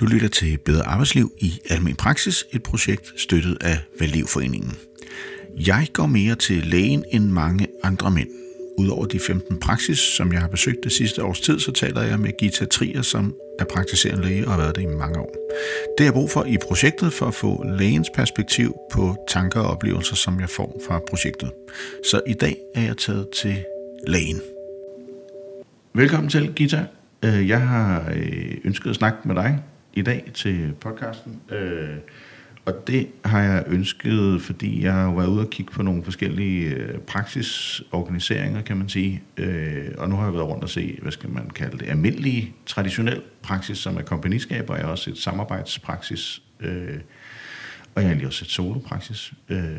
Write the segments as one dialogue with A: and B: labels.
A: Du lytter til Bedre Arbejdsliv i Almen Praksis, et projekt støttet af Valdivforeningen. Jeg går mere til lægen end mange andre mænd. Udover de 15 praksis, som jeg har besøgt det sidste års tid, så taler jeg med Gita Trier, som er praktiserende læge og har været det i mange år. Det er jeg brug for i projektet for at få lægens perspektiv på tanker og oplevelser, som jeg får fra projektet. Så i dag er jeg taget til lægen. Velkommen til, Gita. Øh, jeg har øh, ønsket at snakke med dig i dag til podcasten. Øh, og det har jeg ønsket, fordi jeg har været ude og kigge på nogle forskellige øh, praksisorganiseringer, kan man sige. Øh, og nu har jeg været rundt og se, hvad skal man kalde det, almindelig, traditionel praksis, som er kompagniskab, og jeg har også et samarbejdspraksis, øh, og jeg har lige også et solopraksis. Øh,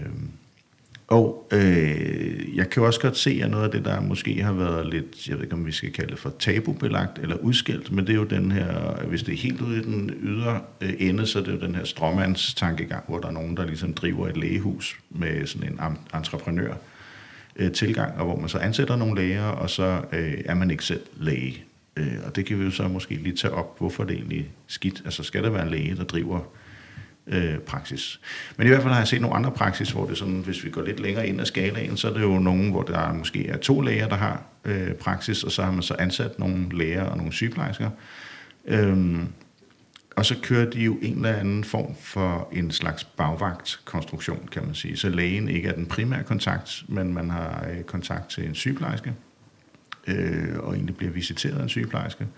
A: og øh, jeg kan også godt se, at noget af det, der måske har været lidt, jeg ved ikke om vi skal kalde det for tabubelagt eller udskilt, men det er jo den her, hvis det er helt ude i den ydre øh, ende, så er det jo den her stråmandstankegang, hvor der er nogen, der ligesom driver et lægehus med sådan en entreprenør øh, tilgang, og hvor man så ansætter nogle læger, og så øh, er man ikke selv læge. Øh, og det kan vi jo så måske lige tage op, hvorfor det egentlig skidt. Altså skal der være en læge, der driver øh, Øh, praksis. Men i hvert fald har jeg set nogle andre praksis, hvor det sådan, hvis vi går lidt længere ind ad skalaen, så er det jo nogen, hvor der måske er to læger, der har øh, praksis, og så har man så ansat nogle læger og nogle sygeplejersker. Øhm, og så kører de jo en eller anden form for en slags bagvagtkonstruktion, kan man sige. Så lægen ikke er den primære kontakt, men man har øh, kontakt til en sygeplejerske, øh, og egentlig bliver visiteret af en sygeplejerske. Øh,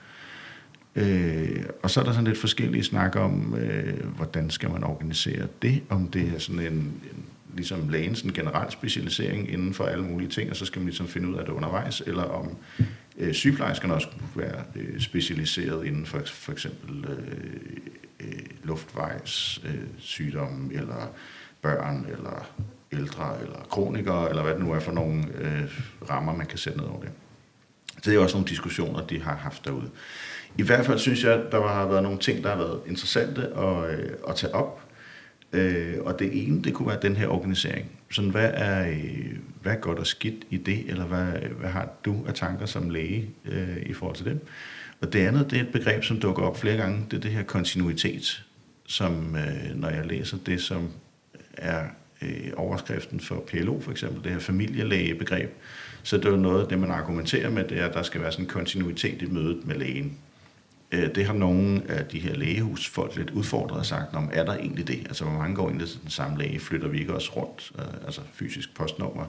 A: Øh, og så er der sådan lidt forskellige snak om, øh, hvordan skal man organisere det, om det er sådan en, en ligesom lægens en generel specialisering inden for alle mulige ting, og så skal man ligesom finde ud af det undervejs, eller om øh, sygeplejerskerne også kunne være øh, specialiseret inden for for eksempel øh, øh, luftvejs øh, sygdomme, eller børn, eller ældre, eller kronikere, eller hvad det nu er for nogle øh, rammer, man kan sætte ned over det. Så det er også nogle diskussioner, de har haft derude. I hvert fald synes jeg, der har været nogle ting, der har været interessante at, øh, at tage op. Øh, og det ene, det kunne være den her organisering. Sådan, hvad er, øh, hvad er godt og skidt i det, eller hvad, hvad har du af tanker som læge øh, i forhold til det? Og det andet, det er et begreb, som dukker op flere gange, det er det her kontinuitet, som øh, når jeg læser det, som er øh, overskriften for PLO for eksempel, det her familielægebegreb, så det er noget af det, man argumenterer med, det er, at der skal være sådan en kontinuitet i mødet med lægen. Øh, det har nogle af de her lægehusfolk lidt udfordret og sagt, om er der egentlig det? Altså, hvor mange går ind til den samme læge? Flytter vi ikke også rundt? Øh, altså, fysisk postnummer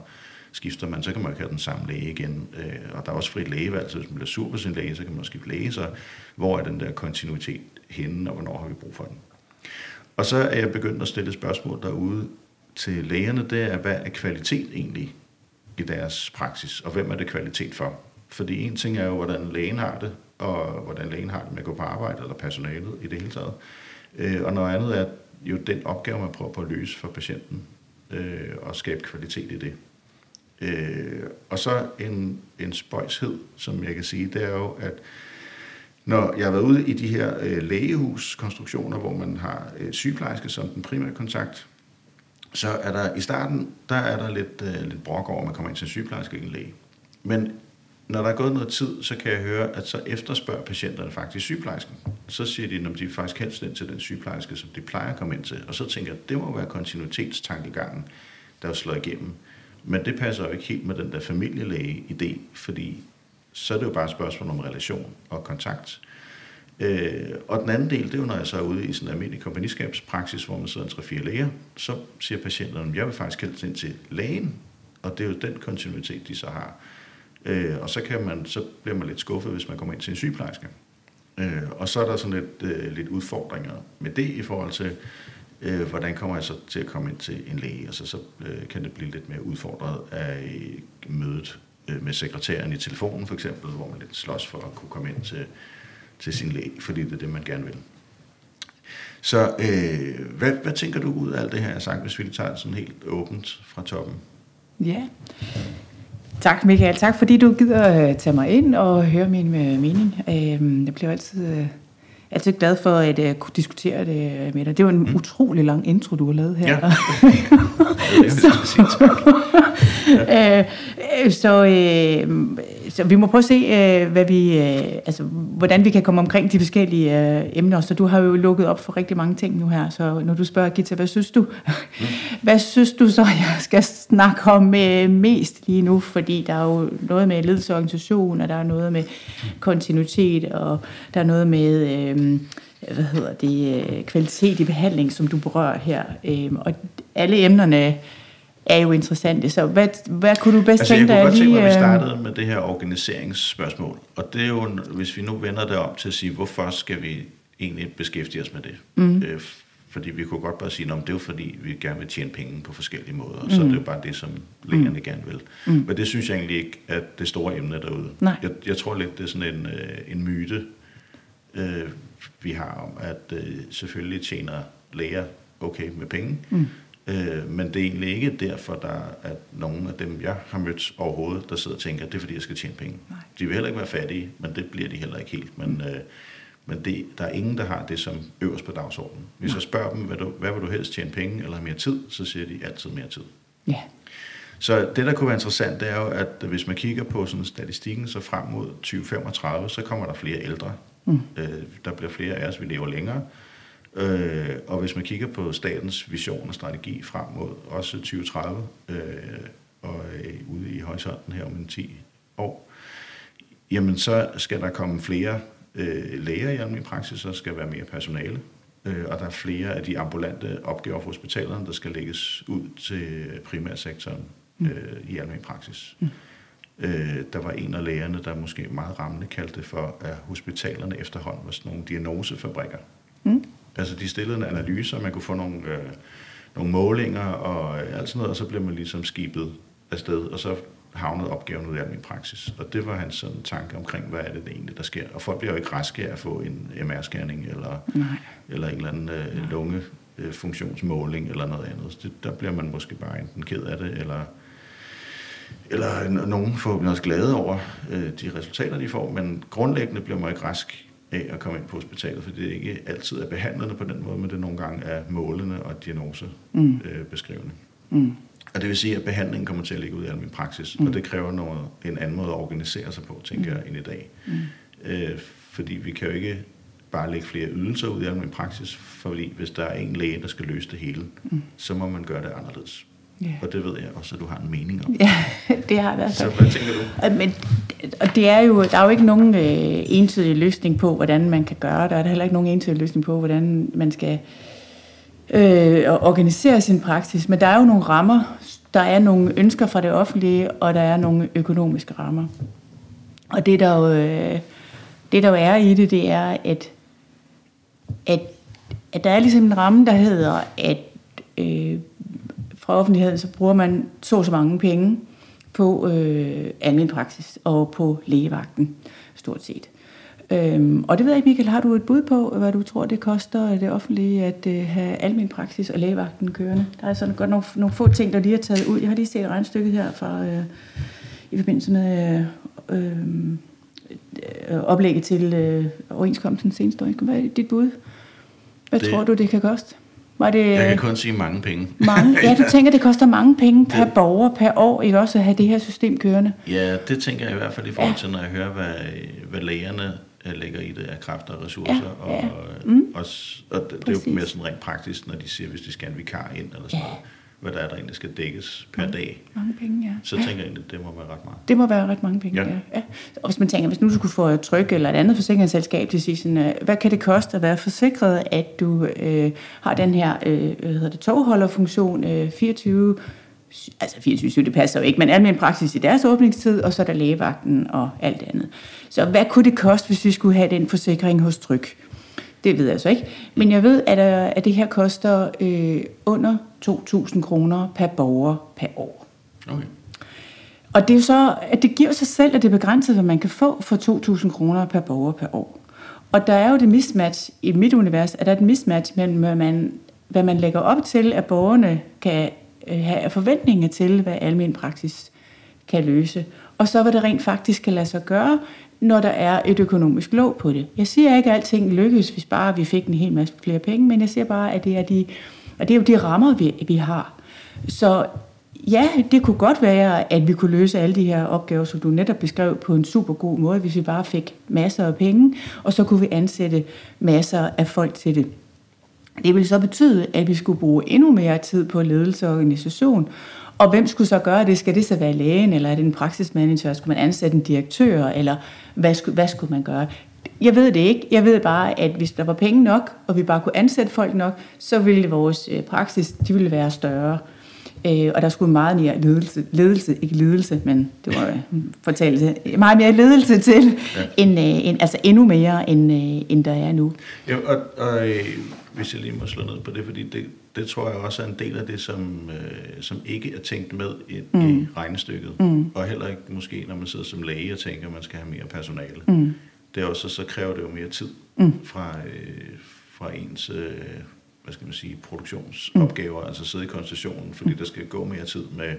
A: skifter man, så kan man jo ikke have den samme læge igen. Øh, og der er også frit lægevalg, så hvis man bliver sur på sin læge, så kan man skifte læge. Så hvor er den der kontinuitet henne, og hvornår har vi brug for den? Og så er jeg begyndt at stille spørgsmål derude til lægerne, det er, hvad er kvalitet egentlig i deres praksis, og hvem er det kvalitet for? Fordi en ting er jo, hvordan lægen har det, og hvordan lægen har det med at gå på arbejde, eller personalet i det hele taget. Øh, og noget andet er jo den opgave, man prøver på at løse for patienten, øh, og skabe kvalitet i det. Øh, og så en, en spøjshed, som jeg kan sige, det er jo, at når jeg har været ude i de her øh, lægehuskonstruktioner, hvor man har øh, sygeplejerske som den primære kontakt, så er der i starten, der er der lidt, øh, lidt brok over, at man kommer ind til en sygeplejerske og en læge. Men når der er gået noget tid, så kan jeg høre, at så efterspørger patienterne faktisk sygeplejersken. Så siger de, at de faktisk helst ind til den sygeplejerske, som de plejer at komme ind til. Og så tænker jeg, at det må være kontinuitetstankegangen, der er slået igennem. Men det passer jo ikke helt med den der familielæge-idé, fordi så er det jo bare et spørgsmål om relation og kontakt. Øh, og den anden del, det er jo, når jeg så er ude i sådan en almindelig kompagniskabspraksis, hvor man sidder en 3-4 læger, så siger patienterne, at jeg vil faktisk helst ind til lægen, og det er jo den kontinuitet, de så har. Øh, og så, kan man, så bliver man lidt skuffet, hvis man kommer ind til en sygeplejerske. Øh, og så er der sådan lidt, øh, lidt udfordringer med det i forhold til, øh, hvordan kommer jeg så til at komme ind til en læge. Altså, så øh, kan det blive lidt mere udfordret af mødet øh, med sekretæren i telefonen for eksempel, hvor man lidt slås for at kunne komme ind til, til sin læge, fordi det er det, man gerne vil. Så øh, hvad, hvad tænker du ud af alt det her, jeg har sagt, hvis vi tager sådan helt åbent fra toppen?
B: Ja, Tak Michael, tak fordi du gider uh, tage mig ind og høre min uh, mening. Uh, jeg bliver altid, uh, altid glad for at kunne diskutere det med dig. Det var en mm. utrolig lang intro, du har lavet her. Ja. så, uh, så, uh, så vi må prøve at se, øh, hvad vi, øh, altså, hvordan vi kan komme omkring de forskellige øh, emner. Så du har jo lukket op for rigtig mange ting nu her. Så når du spørger Gita, hvad synes du? Mm. hvad synes du så, jeg skal snakke om øh, mest lige nu? Fordi der er jo noget med ledelsesorganisation, og der er noget med kontinuitet, og der er noget med... Øh, hvad hedder det, øh, kvalitet i behandling, som du berører her. Øh, og alle emnerne er jo interessante. Så hvad, hvad kunne du bedst
A: altså,
B: tænke dig
A: lige... Jeg kunne godt tænke
B: mig,
A: at vi startede med det her organiseringsspørgsmål. Og det er jo, hvis vi nu vender det om til at sige, hvorfor skal vi egentlig beskæftige os med det? Mm. Øh, fordi vi kunne godt bare sige, at det er jo fordi, vi gerne vil tjene penge på forskellige måder. Mm. Så det er jo bare det, som lægerne mm. gerne vil. Mm. Men det synes jeg egentlig ikke er det store emne derude.
B: Nej.
A: Jeg, jeg tror lidt, det er sådan en, øh, en myte, øh, vi har om, at øh, selvfølgelig tjener læger okay med penge. Mm. Øh, men det er egentlig ikke derfor, der at nogle af dem, jeg har mødt overhovedet, der sidder og tænker, at det er fordi, jeg skal tjene penge. Nej. De vil heller ikke være fattige, men det bliver de heller ikke helt. Men, mm. øh, men det, der er ingen, der har det som øverst på dagsordenen. Hvis jeg spørger dem, hvad, du, hvad vil du helst tjene penge eller mere tid, så siger de altid mere tid.
B: Ja.
A: Så det, der kunne være interessant, det er jo, at hvis man kigger på sådan statistikken, så frem mod 2035, så kommer der flere ældre. Mm. Øh, der bliver flere af os, vi lever længere. Øh, og hvis man kigger på statens vision og strategi frem mod også 2030, øh, og øh, ude i horisonten her om en 10 år, jamen så skal der komme flere øh, læger i almindelig praksis, så skal være mere personale, øh, og der er flere af de ambulante opgaver for hospitalerne, der skal lægges ud til primærsektoren mm. øh, i almindelig praksis. Mm. Øh, der var en af lægerne, der måske meget rammende kaldte det for, at hospitalerne efterhånden var sådan nogle diagnosefabrikker. Mm. Altså de stillede en analyse, og man kunne få nogle, øh, nogle målinger og alt sådan noget, og så blev man ligesom skibet afsted, og så havnede opgaven ud af min praksis. Og det var hans sådan tanke omkring, hvad er det egentlig, der sker. Og folk bliver jo ikke raske af at få en MR-scanning eller, Nej. eller en eller anden øh, lungefunktionsmåling eller noget andet. Det, der bliver man måske bare enten ked af det, eller eller nogen får også glade over øh, de resultater, de får, men grundlæggende bliver man ikke rask af at komme ind på hospitalet, fordi det ikke altid er behandlende på den måde, men det nogle gange er målende og diagnosebeskrivende. Mm. Øh, mm. Og det vil sige, at behandlingen kommer til at ligge ud i al min praksis, mm. og det kræver noget, en anden måde at organisere sig på, tænker mm. jeg, end i dag. Mm. Øh, fordi vi kan jo ikke bare lægge flere ydelser ud i min praksis, fordi hvis der er en læge, der skal løse det hele, mm. så må man gøre det anderledes. Yeah. Og det ved jeg også, at du har en mening om.
B: Ja, det har jeg i hvert
A: fald. Så hvad tænker du?
B: Men, og det er jo, der er jo ikke nogen øh, entydig løsning på, hvordan man kan gøre det. Der er heller ikke nogen entydig løsning på, hvordan man skal øh, organisere sin praksis. Men der er jo nogle rammer. Der er nogle ønsker fra det offentlige, og der er nogle økonomiske rammer. Og det der jo, øh, det der jo er i det, det er, at, at, at der er ligesom en ramme, der hedder, at øh, fra offentligheden, så bruger man så så mange penge på øh, almen praksis og på lægevagten, stort set. Øhm, og det ved jeg ikke, Michael, har du et bud på, hvad du tror, det koster det offentlige at øh, have almen praksis og lægevagten kørende? Der er sådan godt nogle, nogle få ting, der lige er taget ud. Jeg har lige set regnstykket her fra, øh, i forbindelse med øh, øh, oplægget til øh, overenskomsten seneste år. Hvad er dit bud? Hvad det, tror du, det kan koste?
A: Var det, jeg kan kun sige mange penge.
B: Mange? Ja, du tænker, det koster mange penge per det, borger per år, ikke også at have det her system kørende?
A: Ja, det tænker jeg i hvert fald i forhold til, når jeg hører, hvad, hvad lægerne øh, lægger i det af kræfter og ressourcer. Ja, ja. Og, mm. og, og det, det er jo mere sådan rent praktisk, når de siger, hvis de skal en vikar ind eller sådan ja. noget hvad der er, der egentlig skal dækkes per
B: mange,
A: dag.
B: Mange penge, ja.
A: Så tænker jeg at det må være ret meget.
B: Det må være ret mange penge, ja. ja. ja. Og hvis man tænker, hvis nu du skulle få et tryk eller et andet forsikringsselskab til at sige sådan, øh, hvad kan det koste at være forsikret, at du øh, har den her, øh, hvad hedder det, togholderfunktion, øh, 24 altså 24 det passer jo ikke, men almindelig praksis i deres åbningstid, og så er der lægevagten og alt andet. Så hvad kunne det koste, hvis vi skulle have den forsikring hos Tryk? Det ved jeg så ikke. Men jeg ved, at, øh, at det her koster øh, under 2.000 kroner per borger per år. Okay. Og det er så, at det giver sig selv, at det er begrænset, hvad man kan få for 2.000 kroner per borger per år. Og der er jo det mismatch i mit univers, at der er et mismatch mellem, hvad man, hvad man lægger op til, at borgerne kan øh, have forventninger til, hvad almen praksis kan løse. Og så hvad det rent faktisk kan lade sig gøre, når der er et økonomisk låg på det. Jeg siger ikke, at alting lykkes, hvis bare vi fik en hel masse flere penge, men jeg siger bare, at det er, de, og det er jo de rammer, vi, vi har. Så ja, det kunne godt være, at vi kunne løse alle de her opgaver, som du netop beskrev, på en super god måde, hvis vi bare fik masser af penge, og så kunne vi ansætte masser af folk til det. Det ville så betyde, at vi skulle bruge endnu mere tid på ledelse og organisation, og hvem skulle så gøre det? Skal det så være lægen, eller er det en praksismanager? Skulle man ansætte en direktør, eller hvad skulle, hvad skulle man gøre? Jeg ved det ikke. Jeg ved bare, at hvis der var penge nok, og vi bare kunne ansætte folk nok, så ville vores øh, praksis de ville være større. Øh, og der skulle meget mere ledelse, ledelse, ikke ledelse, men det var fortalelse, meget mere ledelse til, ja. end, øh, end, altså endnu mere, end, øh, end der er nu.
A: Ja, og, og øh, hvis jeg lige må slå ned på det, fordi det, det tror jeg også er en del af det, som, øh, som ikke er tænkt med i, mm. i regnestykket. Mm. Og heller ikke måske, når man sidder som læge og tænker, at man skal have mere personale. Mm. Det også, så kræver det jo mere tid mm. fra, øh, fra ens øh, hvad skal man sige, produktionsopgaver, mm. altså sidde i konstitutionen, fordi mm. der skal gå mere tid med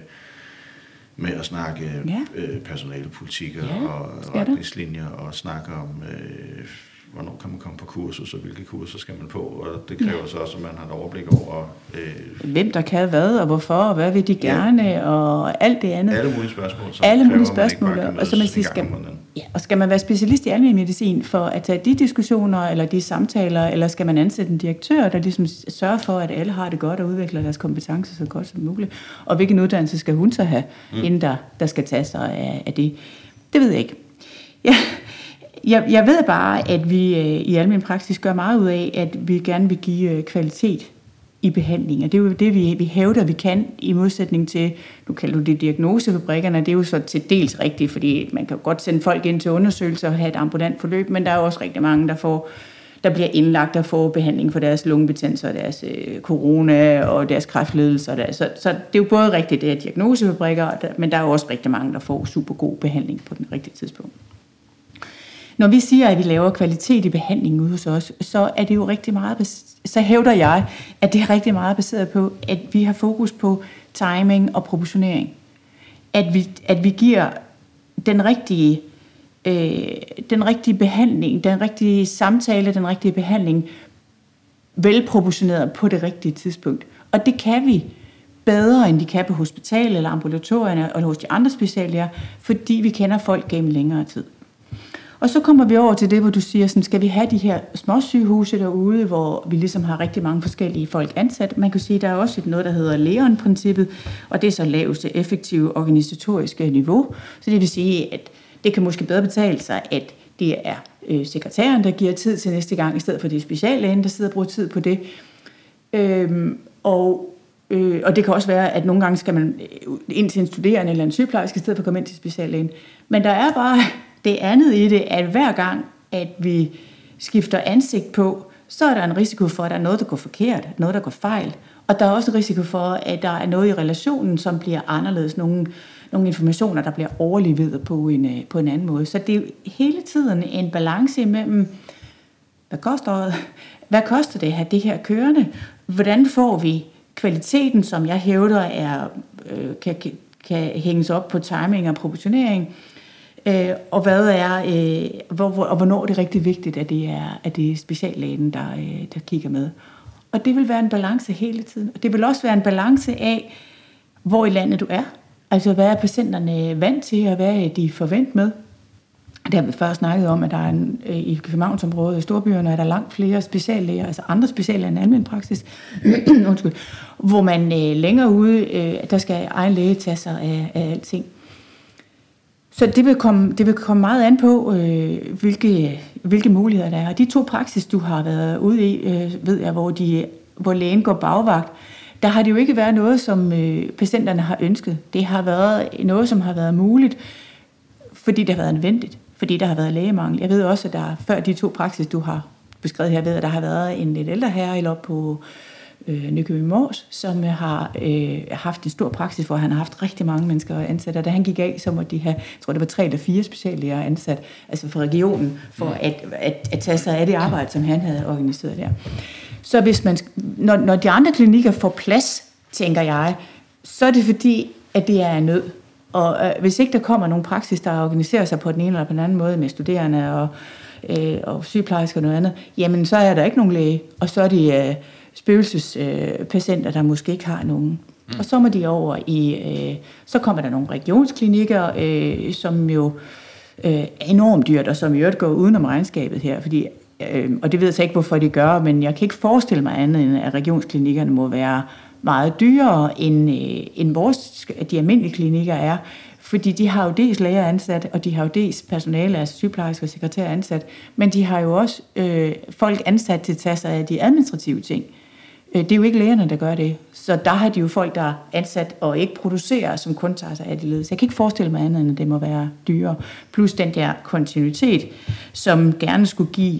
A: med at snakke ja. øh, personalepolitikker ja, og retningslinjer og snakke om øh, hvornår kan man komme på kursus, og hvilke kurser skal man på, og det kræver ja. så også, at man har et overblik over...
B: Øh, Hvem der kan hvad, og hvorfor, og hvad vil de gerne, ja. og alt det andet.
A: Alle mulige spørgsmål,
B: som Alle mulige spørgsmål, og så man siger, skal, ja, og skal man være specialist i almindelig medicin for at tage de diskussioner, eller de samtaler, eller skal man ansætte en direktør, der ligesom sørger for, at alle har det godt og udvikler deres kompetencer så godt som muligt, og hvilken uddannelse skal hun så have, mm. inden der, der skal tage sig af, af det. Det ved jeg ikke. Ja, jeg, jeg ved bare, at vi øh, i almen praksis gør meget ud af, at vi gerne vil give øh, kvalitet i behandling. Og det er jo det, vi, vi hævder, vi kan, i modsætning til, nu kalder du det diagnosefabrikkerne, det er jo så til dels rigtigt, fordi man kan jo godt sende folk ind til undersøgelser og have et ambulant forløb, men der er jo også rigtig mange, der får der bliver indlagt og får behandling for deres lungebetændelse og deres øh, corona og deres kræftledelse. Og der. Så, så det er jo både rigtigt, det er diagnosefabrikker, men der er jo også rigtig mange, der får super god behandling på den rigtige tidspunkt. Når vi siger, at vi laver kvalitet i behandlingen ude hos os, så er det jo rigtig meget, så hævder jeg, at det er rigtig meget baseret på, at vi har fokus på timing og proportionering. At vi, at vi giver den rigtige, øh, den rigtige behandling, den rigtige samtale, den rigtige behandling, velproportioneret på det rigtige tidspunkt. Og det kan vi bedre, end de kan på hospitalet eller ambulatorierne eller hos de andre speciallæger, fordi vi kender folk gennem længere tid. Og så kommer vi over til det, hvor du siger, sådan, skal vi have de her små sygehuse derude, hvor vi ligesom har rigtig mange forskellige folk ansat. Man kan sige, der er også et noget, der hedder Leon-princippet, og det er så laveste effektive organisatoriske niveau. Så det vil sige, at det kan måske bedre betale sig, at det er øh, sekretæren, der giver tid til næste gang, i stedet for det er speciallægen, der sidder og bruger tid på det. Øhm, og, øh, og det kan også være, at nogle gange skal man øh, ind til en studerende eller en sygeplejerske, i stedet for at komme ind til speciallægen. Men der er bare det andet i det, at hver gang, at vi skifter ansigt på, så er der en risiko for, at der er noget, der går forkert, noget, der går fejl. Og der er også en risiko for, at der er noget i relationen, som bliver anderledes. Nogle, nogle informationer, der bliver overlevet på en, øh, på en anden måde. Så det er hele tiden en balance imellem, hvad koster, hvad koster det at have det her kørende? Hvordan får vi kvaliteten, som jeg hævder er, øh, kan, kan hænges op på timing og proportionering, Øh, og hvad er, øh, hvor, hvor, og hvornår er det rigtig vigtigt, at det er, at det er speciallægen, der, øh, der kigger med. Og det vil være en balance hele tiden. Og det vil også være en balance af, hvor i landet du er. Altså, hvad er patienterne vant til, og hvad er de forvent med? Det har vi før snakket om, at der er en, øh, i Københavnsområdet i storbyerne er der langt flere speciallæger, altså andre speciallæger end almindelig praksis, undskyld, hvor man øh, længere ude, øh, der skal egen læge tage sig af, af alting. Så det vil komme, det vil komme meget an på, øh, hvilke, hvilke muligheder der er. Og de to praksis, du har været ude i, øh, ved jeg, hvor, de, hvor lægen går bagvagt, der har det jo ikke været noget, som øh, patienterne har ønsket. Det har været noget, som har været muligt, fordi det har været nødvendigt, fordi der har været lægemangel. Jeg ved også, at der før de to praksis, du har beskrevet her, ved, at der har været en lidt ældre herre op på øh, Nykøbing Mors, som har øh, haft en stor praksis, hvor han har haft rigtig mange mennesker ansat. Og da han gik af, så måtte de have, jeg tror det var tre eller fire speciallæger ansat, altså for regionen, for at, at, at tage sig af det arbejde, som han havde organiseret der. Så hvis man, når, når de andre klinikker får plads, tænker jeg, så er det fordi, at det er en nød. Og øh, hvis ikke der kommer nogen praksis, der organiserer sig på den ene eller på den anden måde med studerende og, øh, og sygeplejersker og noget andet, jamen så er der ikke nogen læge, og så er de... Øh, spøgelsespatienter, der måske ikke har nogen Mm. Og så må de over i, øh, så kommer der nogle regionsklinikker, øh, som jo øh, er enormt dyrt, og som i øvrigt går udenom regnskabet her, fordi øh, og det ved jeg så ikke, hvorfor de gør, men jeg kan ikke forestille mig andet, end at regionsklinikkerne må være meget dyrere, end, øh, end vores, de almindelige klinikker er. Fordi de har jo dels læger ansat, og de har jo dels personale, altså sygeplejersker og sekretær ansat, men de har jo også øh, folk ansat til at tage sig af de administrative ting. Øh, det er jo ikke lægerne, der gør det. Så der har de jo folk, der er ansat og ikke producerer, som kun tager sig af de ledelser. Jeg kan ikke forestille mig andet, end at det må være dyrere. Plus den der kontinuitet, som gerne skulle give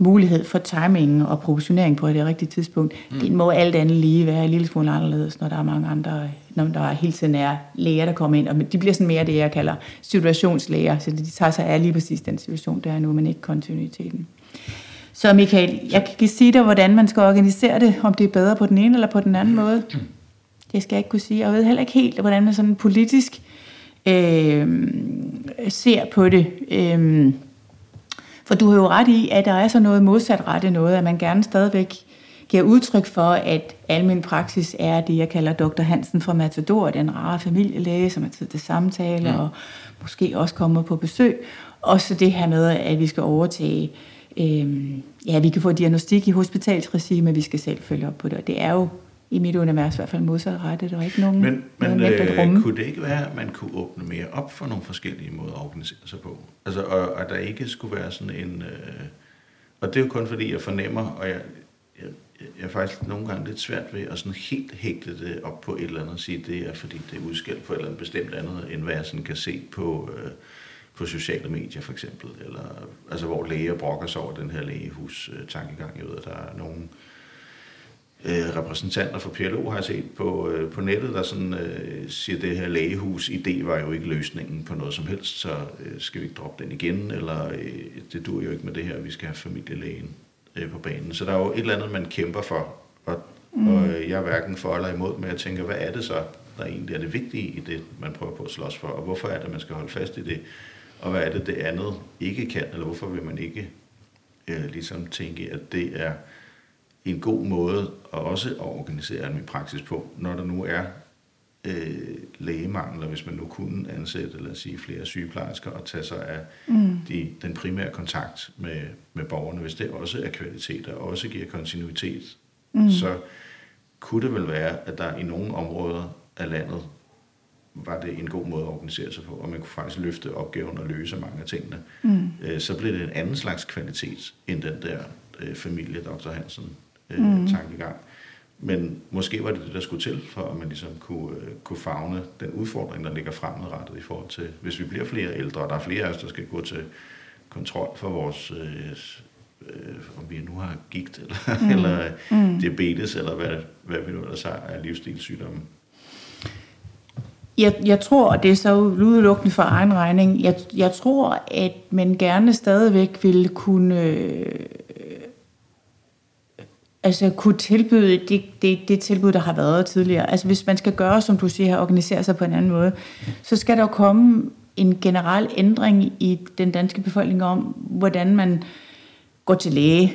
B: mulighed for timing og proportionering på det rigtige tidspunkt, mm. det må alt andet lige være en lille smule anderledes, når der er mange andre, når der hele tiden er læger, der kommer ind, og de bliver sådan mere det, jeg kalder situationslæger, så de tager sig af lige præcis den situation, der er nu, men ikke kontinuiteten. Så Michael, jeg kan sige dig, hvordan man skal organisere det, om det er bedre på den ene eller på den anden måde. Det skal jeg ikke kunne sige. Jeg ved heller ikke helt, hvordan man sådan politisk øh, ser på det. Øh, for du har jo ret i, at der er så noget modsat noget, at man gerne stadigvæk giver udtryk for, at almen praksis er det, jeg kalder Dr. Hansen fra Matador, den rare familielæge, som er tid til samtale, mm. og måske også kommer på besøg. Og så det her med, at vi skal overtage, øh, ja, vi kan få diagnostik i hospitalsregi, men vi skal selv følge op på det. Og det er jo i mit univers i hvert fald modsatrettet. Er ikke nogen,
A: men, men øh, kunne det ikke være, at man kunne åbne mere op for nogle forskellige måder at organisere sig på? Altså, og, og der ikke skulle være sådan en... Øh, og det er jo kun fordi, jeg fornemmer, og jeg, jeg, jeg er faktisk nogle gange lidt svært ved at sådan helt hægte det op på et eller andet og sige, det er fordi, det er udskilt på et eller andet bestemt andet, end hvad jeg sådan kan se på... Øh, på sociale medier for eksempel, eller altså hvor læger brokker sig over den her lægehus-tankegang. Jeg ved, at der er nogen øh, repræsentanter for PLO har jeg set på, øh, på nettet, der sådan, øh, siger, at det her lægehus-idé var jo ikke løsningen på noget som helst, så øh, skal vi ikke droppe den igen, eller øh, det dur jo ikke med det her, vi skal have familielægen øh, på banen. Så der er jo et eller andet, man kæmper for, og, mm. og øh, jeg er hverken for eller imod, men jeg tænker, hvad er det så, der egentlig er det vigtige i det, man prøver på at slås for, og hvorfor er det, man skal holde fast i det, og hvad er det, det andet ikke kan, eller hvorfor vil man ikke øh, ligesom tænke, at det er en god måde at også at organisere min praksis på, når der nu er øh, lægemangel, hvis man nu kunne ansætte, lad os sige, flere sygeplejersker og tage sig af mm. de, den primære kontakt med, med borgerne, hvis det også er kvalitet og også giver kontinuitet, mm. så kunne det vel være, at der i nogle områder af landet var det en god måde at organisere sig på, og man kunne faktisk løfte opgaven og løse mange af tingene. Mm. Øh, så blev det en anden slags kvalitet end den der øh, familie, Dr. Hansen øh, mm. tankegang. Men måske var det det, der skulle til, for at man ligesom kunne, øh, kunne fagne den udfordring, der ligger fremadrettet i forhold til, hvis vi bliver flere ældre, og der er flere af os, der skal gå til kontrol for vores, øh, øh, om vi nu har gigt, eller, mm. eller mm. diabetes, eller hvad, hvad vi nu ellers har af livsstilssygdomme.
B: Jeg, jeg tror, og det er så udelukkende for egen regning, jeg, jeg tror, at man gerne stadigvæk ville kunne øh, altså kunne tilbyde det, det, det tilbud, der har været tidligere. Altså hvis man skal gøre, som du siger, organisere sig på en anden måde, så skal der jo komme en generel ændring i den danske befolkning om, hvordan man går til læge.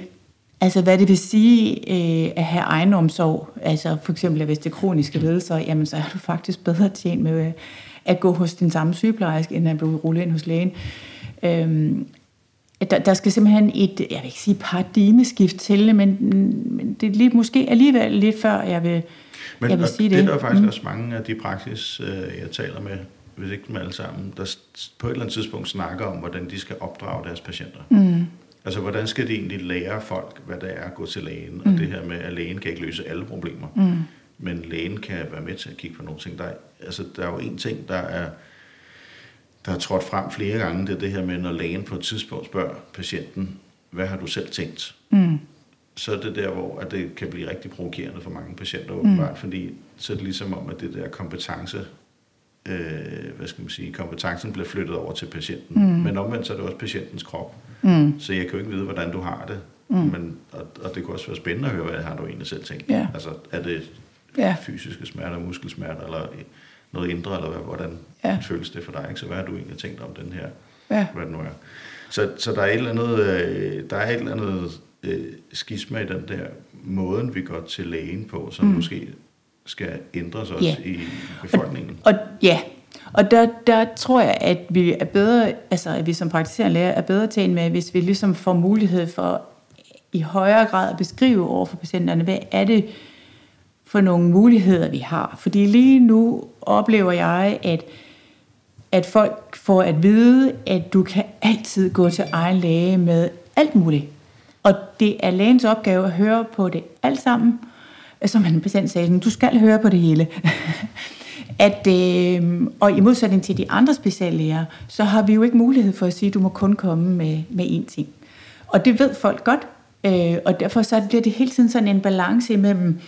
B: Altså hvad det vil sige øh, at have egenomsorg. Altså for eksempel, hvis det er kroniske lidelser, jamen så er du faktisk bedre tjent med at gå hos din samme sygeplejerske, end at blive rullet ind hos lægen. Øhm, der, der skal simpelthen et, jeg vil ikke sige paradigmeskift til, men, men det er lige, måske alligevel lidt før, jeg vil, men, jeg vil sige det.
A: det er der faktisk mm. også mange af de praksis, øh, jeg taler med, hvis ikke dem alle sammen, der på et eller andet tidspunkt snakker om, hvordan de skal opdrage deres patienter. Mm. Altså, hvordan skal de egentlig lære folk, hvad det er at gå til lægen, mm. og det her med, at lægen kan ikke løse alle problemer, mm. men lægen kan være med til at kigge på nogle ting. Der, altså, der er jo en ting, der er der har trådt frem flere gange, det er det her med, når lægen på et tidspunkt spørger patienten, hvad har du selv tænkt? Mm. Så er det der, hvor at det kan blive rigtig provokerende for mange patienter mm. åbenbart, fordi så er det ligesom om, at det der kompetence, øh, hvad skal man sige, kompetencen bliver flyttet over til patienten. Mm. Men omvendt så er det også patientens krop. Mm. Så jeg kan jo ikke vide, hvordan du har det. Mm. Men, og, og det kunne også være spændende at høre, hvad har du egentlig selv tænkt? Yeah. Altså, er det yeah. fysiske smerter, muskelsmerter, eller noget indre, eller hvordan ja. føles det for dig? Ikke? Så hvad har du egentlig tænkt om den her, ja. hvad det nu er? Så, så der er et eller andet, øh, der er et eller andet øh, skisma i den der måden, vi går til lægen på, som mm. måske skal ændres også
B: Ja.
A: i befolkningen.
B: Og ja, og der, der tror jeg, at vi er bedre, altså at vi som praktiserende læger er bedre til med, hvis vi ligesom får mulighed for i højere grad at beskrive over for patienterne, hvad er det for nogle muligheder, vi har. Fordi lige nu oplever jeg, at, at folk får at vide, at du kan altid gå til egen læge med alt muligt. Og det er lægens opgave at høre på det alt sammen. Øh, som en patient sagde, du skal høre på det hele. at, øh, og i modsætning til de andre speciallæger, så har vi jo ikke mulighed for at sige, at du må kun komme med, med én ting. Og det ved folk godt, øh, og derfor så bliver det hele tiden sådan en balance imellem,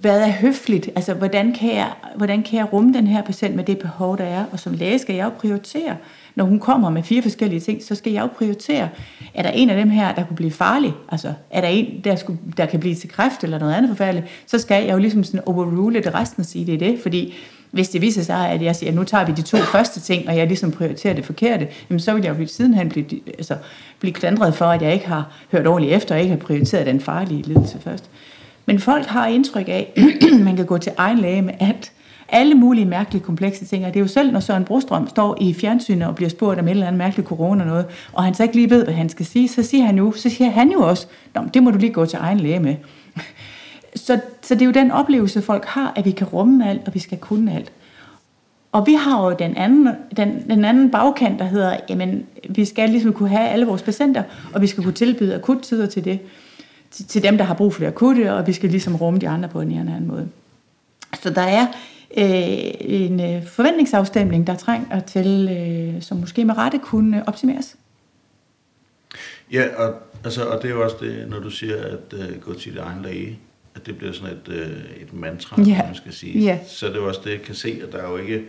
B: hvad er høfligt? Altså, hvordan kan, jeg, hvordan kan jeg rumme den her patient med det behov, der er? Og som læge skal jeg jo prioritere. Når hun kommer med fire forskellige ting, så skal jeg jo prioritere. Er der en af dem her, der kunne blive farlig? Altså, er der en, der, skulle, der kan blive til kræft eller noget andet forfærdeligt? Så skal jeg jo ligesom sådan overrule det resten og sige, det er det. Fordi hvis det viser sig, at jeg siger, at nu tager vi de to første ting, og jeg ligesom prioriterer det forkerte, jamen så vil jeg jo blive sidenhen blive, altså, blive klandret for, at jeg ikke har hørt ordentligt efter, og ikke har prioriteret den farlige lidelse først. Men folk har indtryk af, at man kan gå til egen læge med alt. Alle mulige mærkelige, komplekse ting. Og det er jo selv, når Søren Brostrøm står i fjernsynet og bliver spurgt om et eller andet mærkeligt corona noget, og han så ikke lige ved, hvad han skal sige, så siger han jo, så siger han jo også, Nå, det må du lige gå til egen læge med. Så, så det er jo den oplevelse, folk har, at vi kan rumme alt, og vi skal kunne alt. Og vi har jo den anden, den, den anden bagkant, der hedder, jamen, vi skal ligesom kunne have alle vores patienter, og vi skal kunne tilbyde akuttider til det til, til dem, der har brug for det akutte, og vi skal ligesom rumme de andre på en eller anden måde. Så der er øh, en øh, forventningsafstemning, der trænger til, øh, som måske med rette kunne øh, optimeres.
A: Ja, og, altså, og det er jo også det, når du siger, at uh, gå til din egen læge, at det bliver sådan et, uh, et mantra, yeah. man skal sige.
B: Ja.
A: Så det er jo også det, jeg kan se, at der er jo ikke...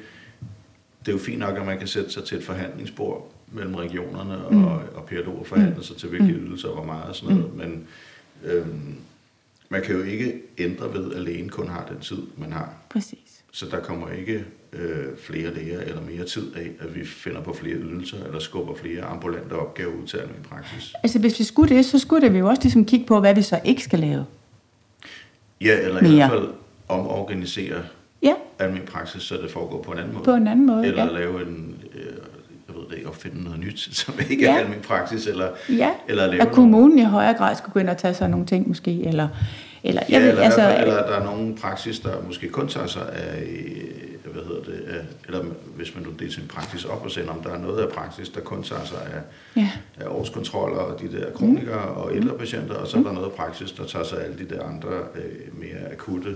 A: Det er jo fint nok, at man kan sætte sig til et forhandlingsbord mellem regionerne og, mm. og PLO og forhandle sig til, hvilke mm. ydelser og hvor meget og sådan noget, men øhm, man kan jo ikke ændre ved, at lægen kun har den tid, man har.
B: Præcis.
A: Så der kommer ikke øh, flere læger eller mere tid af, at vi finder på flere ydelser eller skubber flere ambulante opgaver ud til almindelig praksis.
B: Altså hvis vi skulle det, så skulle det vi jo også ligesom kigge på, hvad vi så ikke skal lave.
A: Ja, eller i
B: Mere.
A: hvert fald omorganisere
B: Ja,
A: almindelig praksis, så det foregår på en anden måde.
B: på en anden måde.
A: eller
B: ja.
A: lave en, ved ikke, opfinde noget nyt, som ikke
B: Ja.
A: er almindelig praksis, eller,
B: Ja,
A: eller lave
B: at
A: noget-
B: kommunen i højere grad skulle gå ind og tage sig nogle ting måske, eller, eller,
A: Ja,
B: jeg ved,
A: eller,
B: altså,
A: eller der er nogen praksis, der måske kun tager sig af, øh, hvad hedder det, af, eller hvis man nu deler sin praksis op og sender, om der er noget af praksis, der kun tager sig af,
B: ja,
A: af årskontroller og de der kronikere og ældre patienter, og så er der noget af praksis, der tager sig af alle de der andre øh, mere akutte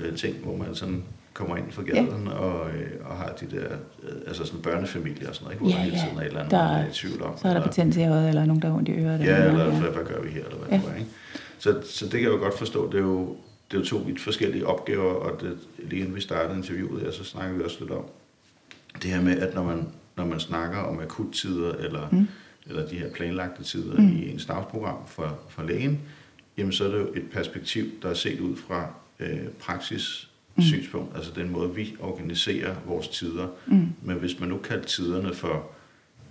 A: øh, ting, hvor man sådan kommer ind for gaden ja. og, øh, og har de der, øh, altså sådan børnefamilier og sådan noget, ikke? hvor
B: Ja,
A: der hele
B: ja.
A: tiden er et eller andet,
B: Der-
A: man er i tvivl om.
B: så er der
A: eller-
B: betændelse i øjet, eller nogen, der har ondt i øret.
A: Ja, eller
B: noget.
A: hvad, hvad gør vi her, eller hvad
B: Ja.
A: ja. det var, ikke? Så, så det kan jeg jo godt forstå, det er jo, det er jo to vidt forskellige opgaver, og det, lige inden vi startede interviewet her, så snakker vi også lidt om det her med, at når man, når man snakker om akuttider, eller, mm. eller de her planlagte tider mm. i ens dagsprogram for, for lægen, jamen så er det jo et perspektiv, der er set ud fra øh, praksis synspunkt, altså den måde, vi organiserer vores tider.
B: Mm.
A: Men hvis man nu kalder tiderne for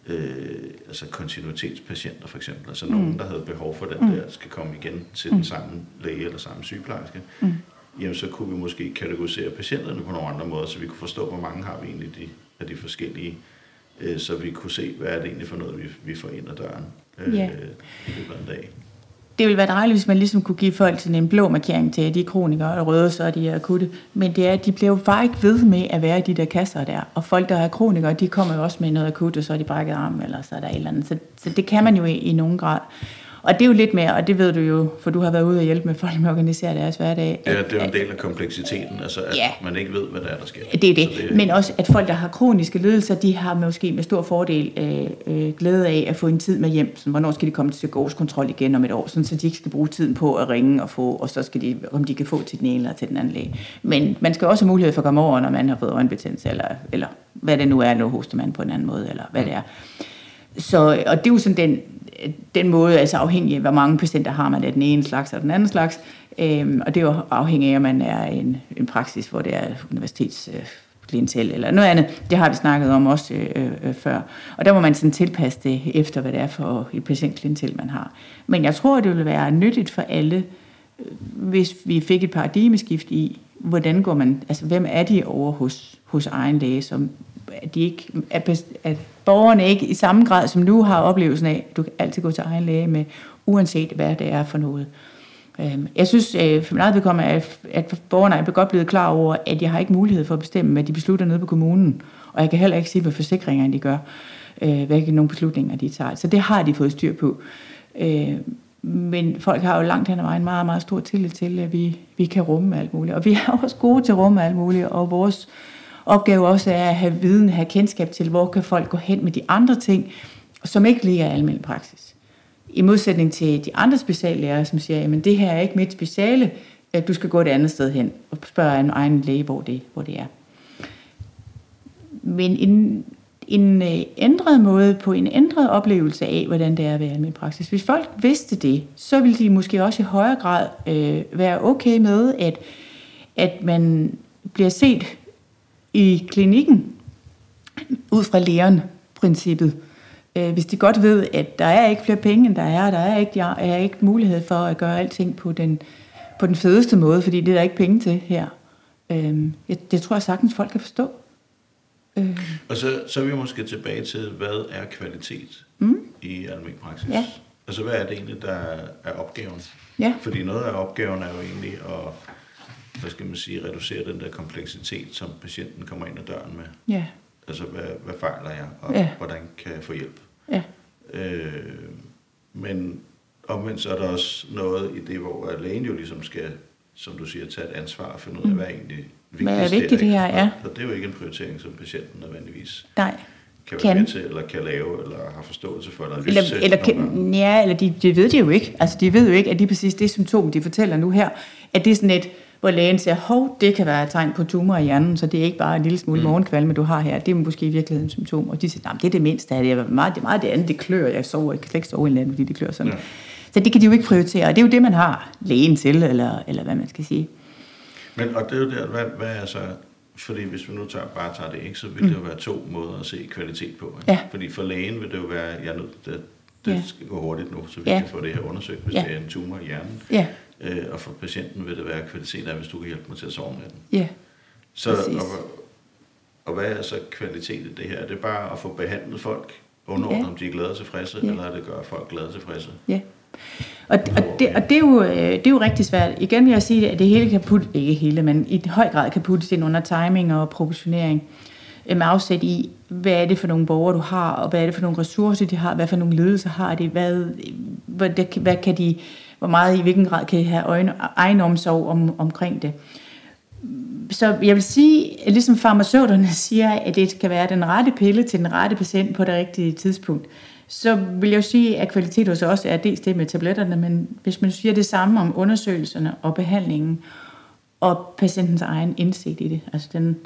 A: øh, altså kontinuitetspatienter for eksempel, altså mm. nogen, der havde behov for den
B: Mm.
A: der, skal komme igen til den samme læge eller samme sygeplejerske,
B: Mm.
A: jamen så kunne vi måske kategorisere patienterne på nogle andre måder, så vi kunne forstå, hvor mange har vi egentlig de, af de forskellige, øh, så vi kunne se, hvad er det egentlig for noget, vi, vi får ind ad døren øh,
B: Ja.
A: i løbet af en dag.
B: Det ville være dejligt, hvis man ligesom kunne give folk sådan en blå markering til, at de er kronikere og røde, så er de øh, akutte. Men det er, at de bliver jo bare ikke ved med at være i de der kasser der. Og folk, der er kronikere, de kommer jo også med noget akut, og så er de brækket arm, eller så er der et eller andet. Så, så det kan man jo i, i nogen grad. Og det er jo lidt mere, og det ved du jo, for du har været ude og hjælpe med folk med at organisere deres hverdag.
A: Ja, det er jo en del af kompleksiteten, altså at
B: Ja.
A: man ikke ved, hvad der er, der sker.
B: Det er det.
A: Så
B: Men også, at folk, der har kroniske lidelser, de har måske med stor fordel øh, øh, glæde af at få en tid med hjem. Sådan, hvornår skal de komme til psykoskontrol igen om et år, sådan, så de ikke skal bruge tiden på at ringe og få, og så skal de, om de kan få til den ene eller til den anden læge. Men man skal også have mulighed for at komme over, når man har fået øjenbetændelse, eller, eller hvad det nu er, nu hoster man på en anden måde, eller hvad det er. Så, og det er jo sådan den, den måde, altså afhængig af, hvor mange patienter har man af den ene slags og den anden slags. Øhm, og det er jo afhængig af, om man er en, en praksis, hvor det er universitets øh, klientel eller noget andet. Det har vi snakket om også øh, øh, før. Og der må man sådan tilpasse det efter, hvad det er for et patientklientel, man har. Men jeg tror, det vil være nyttigt for alle, øh, hvis vi fik et paradigmeskift i, hvordan går man, altså hvem er de over hos, hos egen læge, som at, de ikke, at, at borgerne ikke i samme grad som nu har oplevelsen af, at du kan altid gå til egen læge med, uanset hvad det er for noget. Øhm, jeg synes, øh, for min eget vedkommende, at, at borgerne er godt blevet klar over, at jeg har ikke mulighed for at bestemme, hvad de beslutter nede på kommunen. Og jeg kan heller ikke sige, hvad forsikringerne de gør, øh, hvilke nogle beslutninger de tager. Så det har de fået styr på. Øh, men folk har jo langt hen ad vejen meget, meget stor tillid til, at vi, vi kan rumme alt muligt. Og vi er også gode til at rumme alt muligt, og vores opgave også er at have viden, have kendskab til, hvor kan folk gå hen med de andre ting, som ikke ligger i almindelig praksis. I modsætning til de andre speciallæger, som siger, at det her er ikke mit speciale, at du skal gå et andet sted hen og spørge en egen læge, hvor det, hvor det er. Men en, en øh, ændret måde på en ændret oplevelse af, hvordan det er at være almindelig praksis. Hvis folk vidste det, så ville de måske også i højere grad øh, være okay med, at, at man bliver set i klinikken ud fra læren princippet. Øh, hvis de godt ved, at der er ikke flere penge, end der er, der er ikke, der er ikke mulighed for at gøre alting på den, på den fedeste måde, fordi det er der ikke penge til her. Det tror jeg sagtens, folk kan forstå.
A: Øh. Og så, så er vi måske tilbage til, hvad er kvalitet mm. i almindelig praksis? Ja. Altså, hvad er det egentlig, der er opgaven? Ja. Fordi noget af opgaven er jo egentlig at hvad skal man sige, reducere den der kompleksitet, som patienten kommer ind ad døren med. Ja. Altså, hvad, hvad fejler jeg, og ja. hvordan kan jeg få hjælp? Ja. Øh, men omvendt så er der også noget i det, hvor lægen jo ligesom skal, som du siger, tage et ansvar og finde ud af, mm. hvad er egentlig vigtigt. Hvad er
B: vigtigt det her, ja.
A: Og det er jo ikke en prioritering, som patienten nødvendigvis
B: Nej.
A: kan være kan. med til, eller kan lave, eller har forståelse for, eller
B: eller,
A: til.
B: Eller, kan, ja, eller de, de ved det jo ikke. Altså, de ved jo ikke, at lige præcis det symptom, de fortæller nu her, at det er sådan et, hvor lægen siger, hov, det kan være et tegn på tumor i hjernen, så det er ikke bare en lille smule mm. morgenkvalme, du har her, det er måske i virkeligheden et symptom. Og de siger, det er det mindste af det, er meget, det er meget det andet, det klør, jeg sover, jeg kan slet ikke sove i landet, fordi det klør sådan. Ja. Så det kan de jo ikke prioritere, og det er jo det, man har lægen til, eller, eller hvad man skal sige.
A: Men, og det er jo der, hvad, hvad er så, fordi hvis vi nu tager, bare tager det, ikke, så vil mm. det jo være to måder at se kvalitet på. Ikke? Ja. Fordi for lægen vil det jo være, jeg er nødt, det, det ja. skal gå hurtigt nu, så vi ja. kan få det her undersøgt, hvis ja. det er en tumor i hjernen. Ja. Øh, og for patienten vil det være kvalitet af, hvis du kan hjælpe mig til at sove om natten. Ja, så, og, og hvad er så kvalitet i det her? Er det bare at få behandlet folk, underordnet ja. om de er glade og tilfredse, ja. eller er det at gøre folk glade og tilfredse?
B: Ja. Og, og, det, og det, er jo, øh, det er jo rigtig svært. Igen vil jeg sige, at det hele kan putte, ikke hele, men i høj grad kan puttes ind under timing og proportionering med afsæt i, hvad er det for nogle borgere, du har, og hvad er det for nogle ressourcer, de har, hvad for nogle ledelser har de, hvad, hvad, hvad kan de hvor meget i hvilken grad kan I have øjne, egenomsorg om, omkring det. Så jeg vil sige, at ligesom farmaceuterne siger, at det kan være den rette pille til den rette patient på det rigtige tidspunkt, så vil jeg jo sige, at kvalitet hos os er dels det med tabletterne, men hvis man siger det samme om undersøgelserne og behandlingen, og patientens egen indsigt i det, altså den,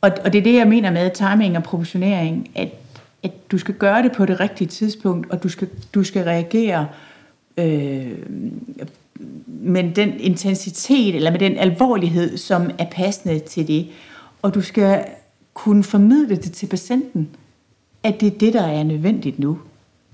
B: og, og det er det, jeg mener med timing og proportionering, at, at du skal gøre det på det rigtige tidspunkt, og du skal, du skal reagere øh, øh, med den intensitet eller med den alvorlighed, som er passende til det. Og du skal kunne formidle det til patienten, at det er det, der er nødvendigt nu.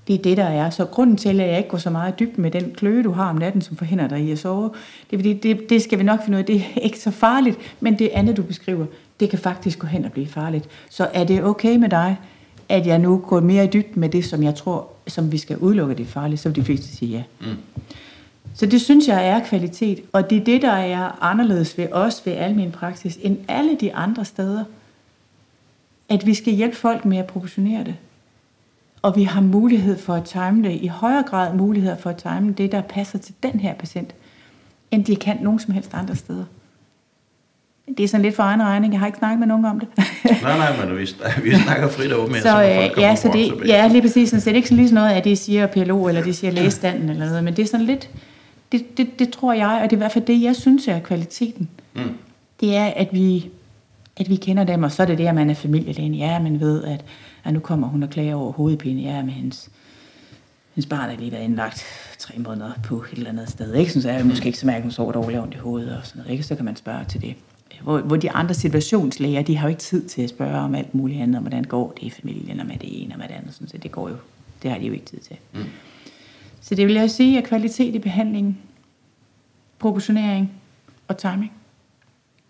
B: Det er det, der er. Så grunden til, at jeg ikke går så meget dybt med den kløe, du har om natten, som forhindrer dig i at sove, det er fordi, det, det skal vi nok finde ud af. Det er ikke så farligt, men det andet, du beskriver, det kan faktisk gå hen og blive farligt. Så er det okay med dig, at jeg nu går mere i dybden med det, som jeg tror, som vi skal udelukke det farlige, så vil de fleste sige ja. Mm. Så det synes jeg er kvalitet, og det er det, der er anderledes ved os, ved almen praksis, end alle de andre steder. At vi skal hjælpe folk med at proportionere det. Og vi har mulighed for at time det, i højere grad mulighed for at time det, der passer til den her patient, end de kan nogen som helst andre steder det er sådan lidt for egen regning. Jeg har ikke snakket med nogen om det.
A: nej, nej, men vi, vi snakker frit og åbent.
B: Så, så øh, ja, så det, ja, lige præcis. Så det er ikke sådan lige sådan noget, at de siger PLO, eller de siger lægestanden, eller noget, men det er sådan lidt, det, det, det tror jeg, og det er i hvert fald det, jeg synes er kvaliteten. Mm. Det er, at vi, at vi kender dem, og så er det det, at man er familielægen. Ja, man ved, at, at nu kommer hun og klager over hovedpine. Ja, med hendes, hendes barn er lige været indlagt tre måneder på et eller andet sted. Ikke? Så er jeg måske ikke så mærke, at hun sover dårligt ondt i hovedet og sådan noget. Ikke? Så kan man spørge til det hvor, hvor de andre situationslæger, de har jo ikke tid til at spørge om alt muligt andet, om hvordan går det i familien, og med det ene og med det andet, så det går jo, det har de jo ikke tid til. Mm. Så det vil jeg sige, at kvalitet i behandlingen, proportionering og timing.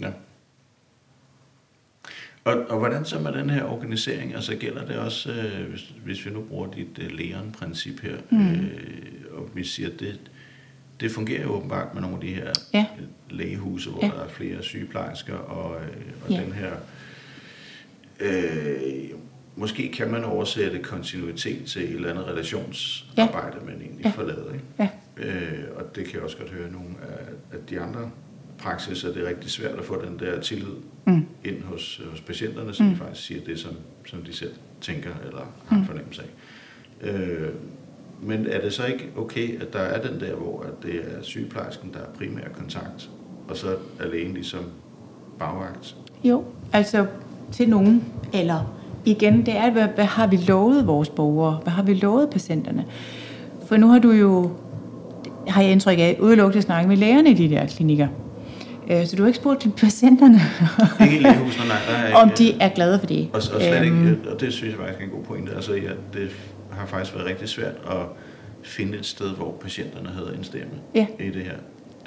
A: Ja. Og, og hvordan så med den her organisering? Altså gælder det også, øh, hvis, hvis vi nu bruger dit øh, læren-princip her, mm. øh, og vi siger, det, det fungerer jo åbenbart med nogle af de her ja. lægehuse, hvor ja. der er flere sygeplejersker, og, øh, og ja. den her... Øh, måske kan man oversætte kontinuitet til et eller andet relationsarbejde, ja. man egentlig ja. forlader. Ikke? Ja. Øh, og det kan jeg også godt høre nogle af, af de andre praksis, er det rigtig svært at få den der tillid mm. ind hos, hos patienterne, som mm. faktisk siger det, som, som de selv tænker eller har en mm. fornemmelse af. Øh, men er det så ikke okay, at der er den der, hvor at det er sygeplejersken, der er primær kontakt, og så er lægen ligesom bagvagt?
B: Jo, altså til nogen, eller igen, det er, hvad, hvad har vi lovet vores borgere? Hvad har vi lovet patienterne? For nu har du jo, har jeg indtryk af, udelukket at snakke med lægerne i de der klinikker. Øh, så du har ikke spurgt til patienterne?
A: ikke i lægehusene, nej. Der er
B: ikke, Om de er glade for det.
A: Og, og slet ikke, øhm. og det synes jeg faktisk er en god pointe. Altså, ja, det har faktisk været rigtig svært at finde et sted, hvor patienterne havde en stemme ja. i det her.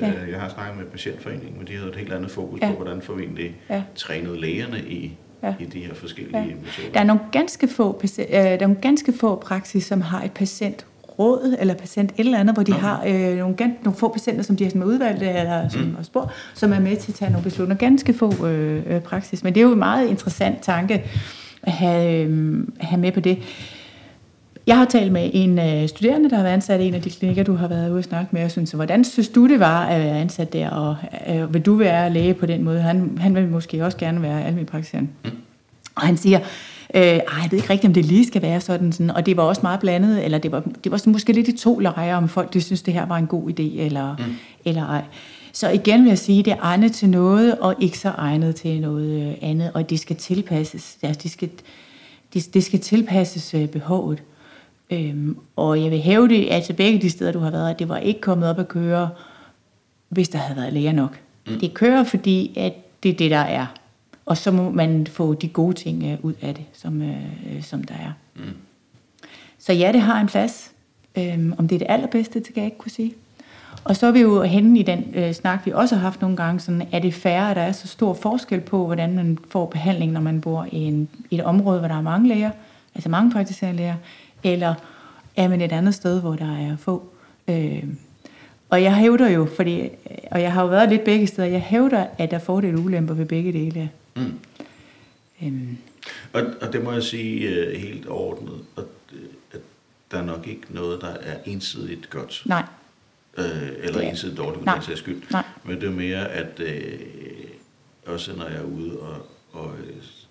A: Ja. Øh, jeg har snakket med patientforeningen, men de havde et helt andet fokus ja. på, hvordan får vi egentlig ja. trænet lægerne i, ja. i de her forskellige ja. metoder.
B: Der er nogle ganske få, øh, der er nogle ganske få praksis, som har et patient råd eller patient et eller andet, hvor de okay. har øh, nogle, nogle få patienter, som de har udvalgt eller som mm. spor, som er med til at tage nogle beslutninger. Ganske få øh, øh, praksis. Men det er jo en meget interessant tanke at have, øh, have med på det. Jeg har talt med en øh, studerende, der har været ansat i en af de klinikker, du har været ude og snakke med, og synes, hvordan synes du, det var at være ansat der, og øh, vil du være læge på den måde? Han, han vil måske også gerne være almindelig praktiserende. Mm. Og han siger, Øh, ej, jeg ved ikke rigtigt, om det lige skal være sådan. sådan. Og det var også meget blandet, eller det var, det var måske lidt i to lejre, om folk de synes, det her var en god idé, eller, mm. eller ej. Så igen vil jeg sige, det er egnet til noget, og ikke så egnet til noget øh, andet, og det skal tilpasses. Altså, det, skal, det, det skal tilpasses øh, behovet. Øhm, og jeg vil hæve det, altså begge de steder, du har været, at det var ikke kommet op at køre, hvis der havde været læger nok. Mm. Det kører, fordi at det er det, der er. Og så må man få de gode ting øh, ud af det, som, øh, som der er. Mm. Så ja, det har en plads. Øhm, om det er det allerbedste, det kan jeg ikke kunne sige. Og så er vi jo henne i den øh, snak, vi også har haft nogle gange, sådan, er det færre, at der er så stor forskel på, hvordan man får behandling, når man bor i, en, i et område, hvor der er mange læger, altså mange praktiserende læger, eller er man et andet sted, hvor der er få. Øh, og jeg hævder jo, fordi, og jeg har jo været lidt begge steder, jeg hævder, at der er fordele og ulemper ved begge dele. Mm.
A: Øhm. Og, og det må jeg sige uh, helt ordnet, at, at der er nok ikke noget, der er ensidigt godt.
B: Nej.
A: Uh, eller ensidigt dårligt, for den sags skyld. Nej. Men det er mere, at uh, også når jeg er ude og, og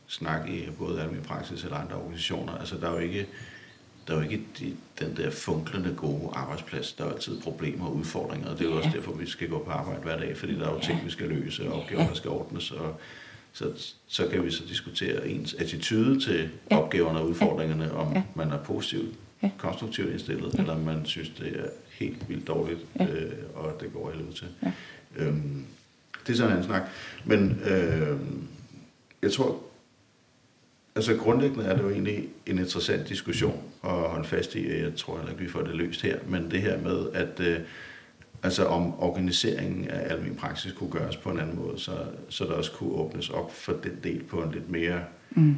A: snakke i både almindelig praksis eller andre organisationer, altså der er jo ikke der er jo ikke de, den der funklende gode arbejdsplads. Der er altid problemer og udfordringer, og det er jo ja. også derfor, vi skal gå på arbejde hver dag, fordi der er jo ja. ting, vi skal løse, og opgaver, der skal ordnes, og så, så kan vi så diskutere ens attitude til ja. opgaverne og udfordringerne, om ja. man er positivt, ja. konstruktivt indstillet, ja. eller om man synes, det er helt vildt dårligt, ja. øh, og det går helvede til. Ja. Øhm, det er sådan en snak. Men øh, jeg tror, altså grundlæggende er det jo egentlig en interessant diskussion at holde fast i, jeg tror heller ikke, vi får det løst her, men det her med, at øh, altså om organiseringen af almen praksis kunne gøres på en anden måde, så, så der også kunne åbnes op for den del på en lidt mere, mm.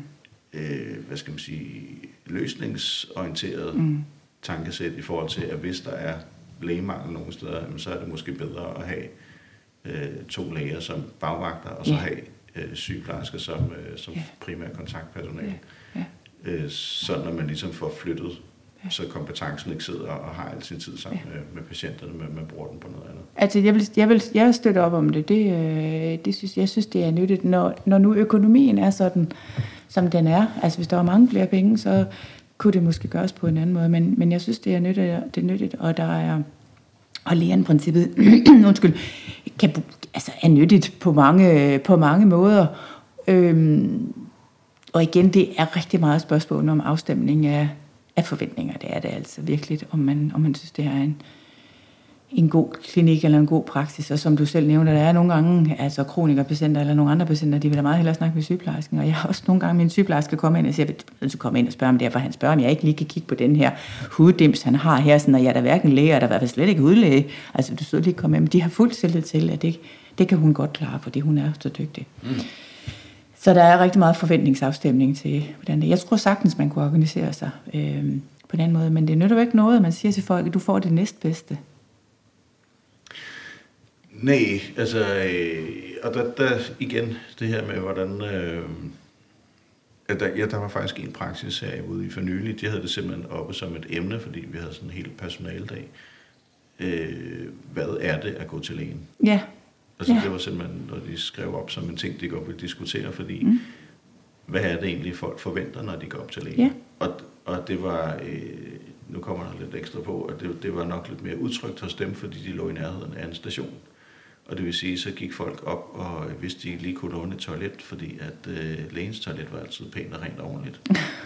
A: øh, hvad skal man sige, løsningsorienteret mm. tankesæt i forhold til, at hvis der er lægemangel nogle steder, så er det måske bedre at have øh, to læger som bagvagter, og så yeah. have øh, sygeplejersker som, øh, som yeah. primær kontaktpersonale. Yeah. Yeah. Øh, så når man ligesom får flyttet så kompetencen ikke sidder og har al sin tid sammen ja. med, med patienterne, men man bruger den på noget andet.
B: Altså, jeg vil, jeg vil, jeg vil støtte op om det. det, øh, det synes, jeg synes, det er nyttigt. Når, når nu økonomien er sådan, som den er, altså hvis der var mange flere penge, så kunne det måske gøres på en anden måde, men, men jeg synes, det er nyttigt, det er nyttigt og der er, og princippet, undskyld, kan, altså er nyttigt på mange, på mange måder. Øhm, og igen, det er rigtig meget spørgsmål om afstemning af, af forventninger. Det er det altså virkelig, om man, om man synes, det er en, en god klinik eller en god praksis. Og som du selv nævner, der er nogle gange altså kronikerpatienter eller nogle andre patienter, de vil da meget hellere snakke med sygeplejersken. Og jeg har også nogle gange min sygeplejerske komme ind og siger, at jeg komme ind og spørge om det her, for han spørger, om jeg ikke lige kan kigge på den her huddims, han har her, sådan, og jeg er da hverken læge, og der er i hvert fald slet ikke udlæge. Altså, du så lige komme ind, men de har fuldt selvtid til, at det, det kan hun godt klare, fordi hun er så dygtig. Mm. Så der er rigtig meget forventningsafstemning til, hvordan det Jeg tror sagtens, man kunne organisere sig øh, på den måde, men det nytter jo ikke noget, at man siger til folk, at du får det næstbedste.
A: Nej, altså, øh, og der, der igen det her med, hvordan... Øh, at der, ja, der var faktisk en praksis her ude i for nylig. De havde det simpelthen oppe som et emne, fordi vi havde sådan en hel personaldag. Øh, hvad er det at gå til lægen?
B: Ja.
A: Altså
B: Ja.
A: det var simpelthen, når de skrev op som en ting, de godt ville diskutere, fordi mm. hvad er det egentlig, folk forventer, når de går op til lægen?
B: Ja.
A: Og, og det var, øh, nu kommer der lidt ekstra på, at det, det var nok lidt mere udtrykt hos dem, fordi de lå i nærheden af en station. Og det vil sige, så gik folk op, og hvis de lige kunne låne et toilet, fordi at øh, lægens toilet var altid pænt og rent og ordentligt.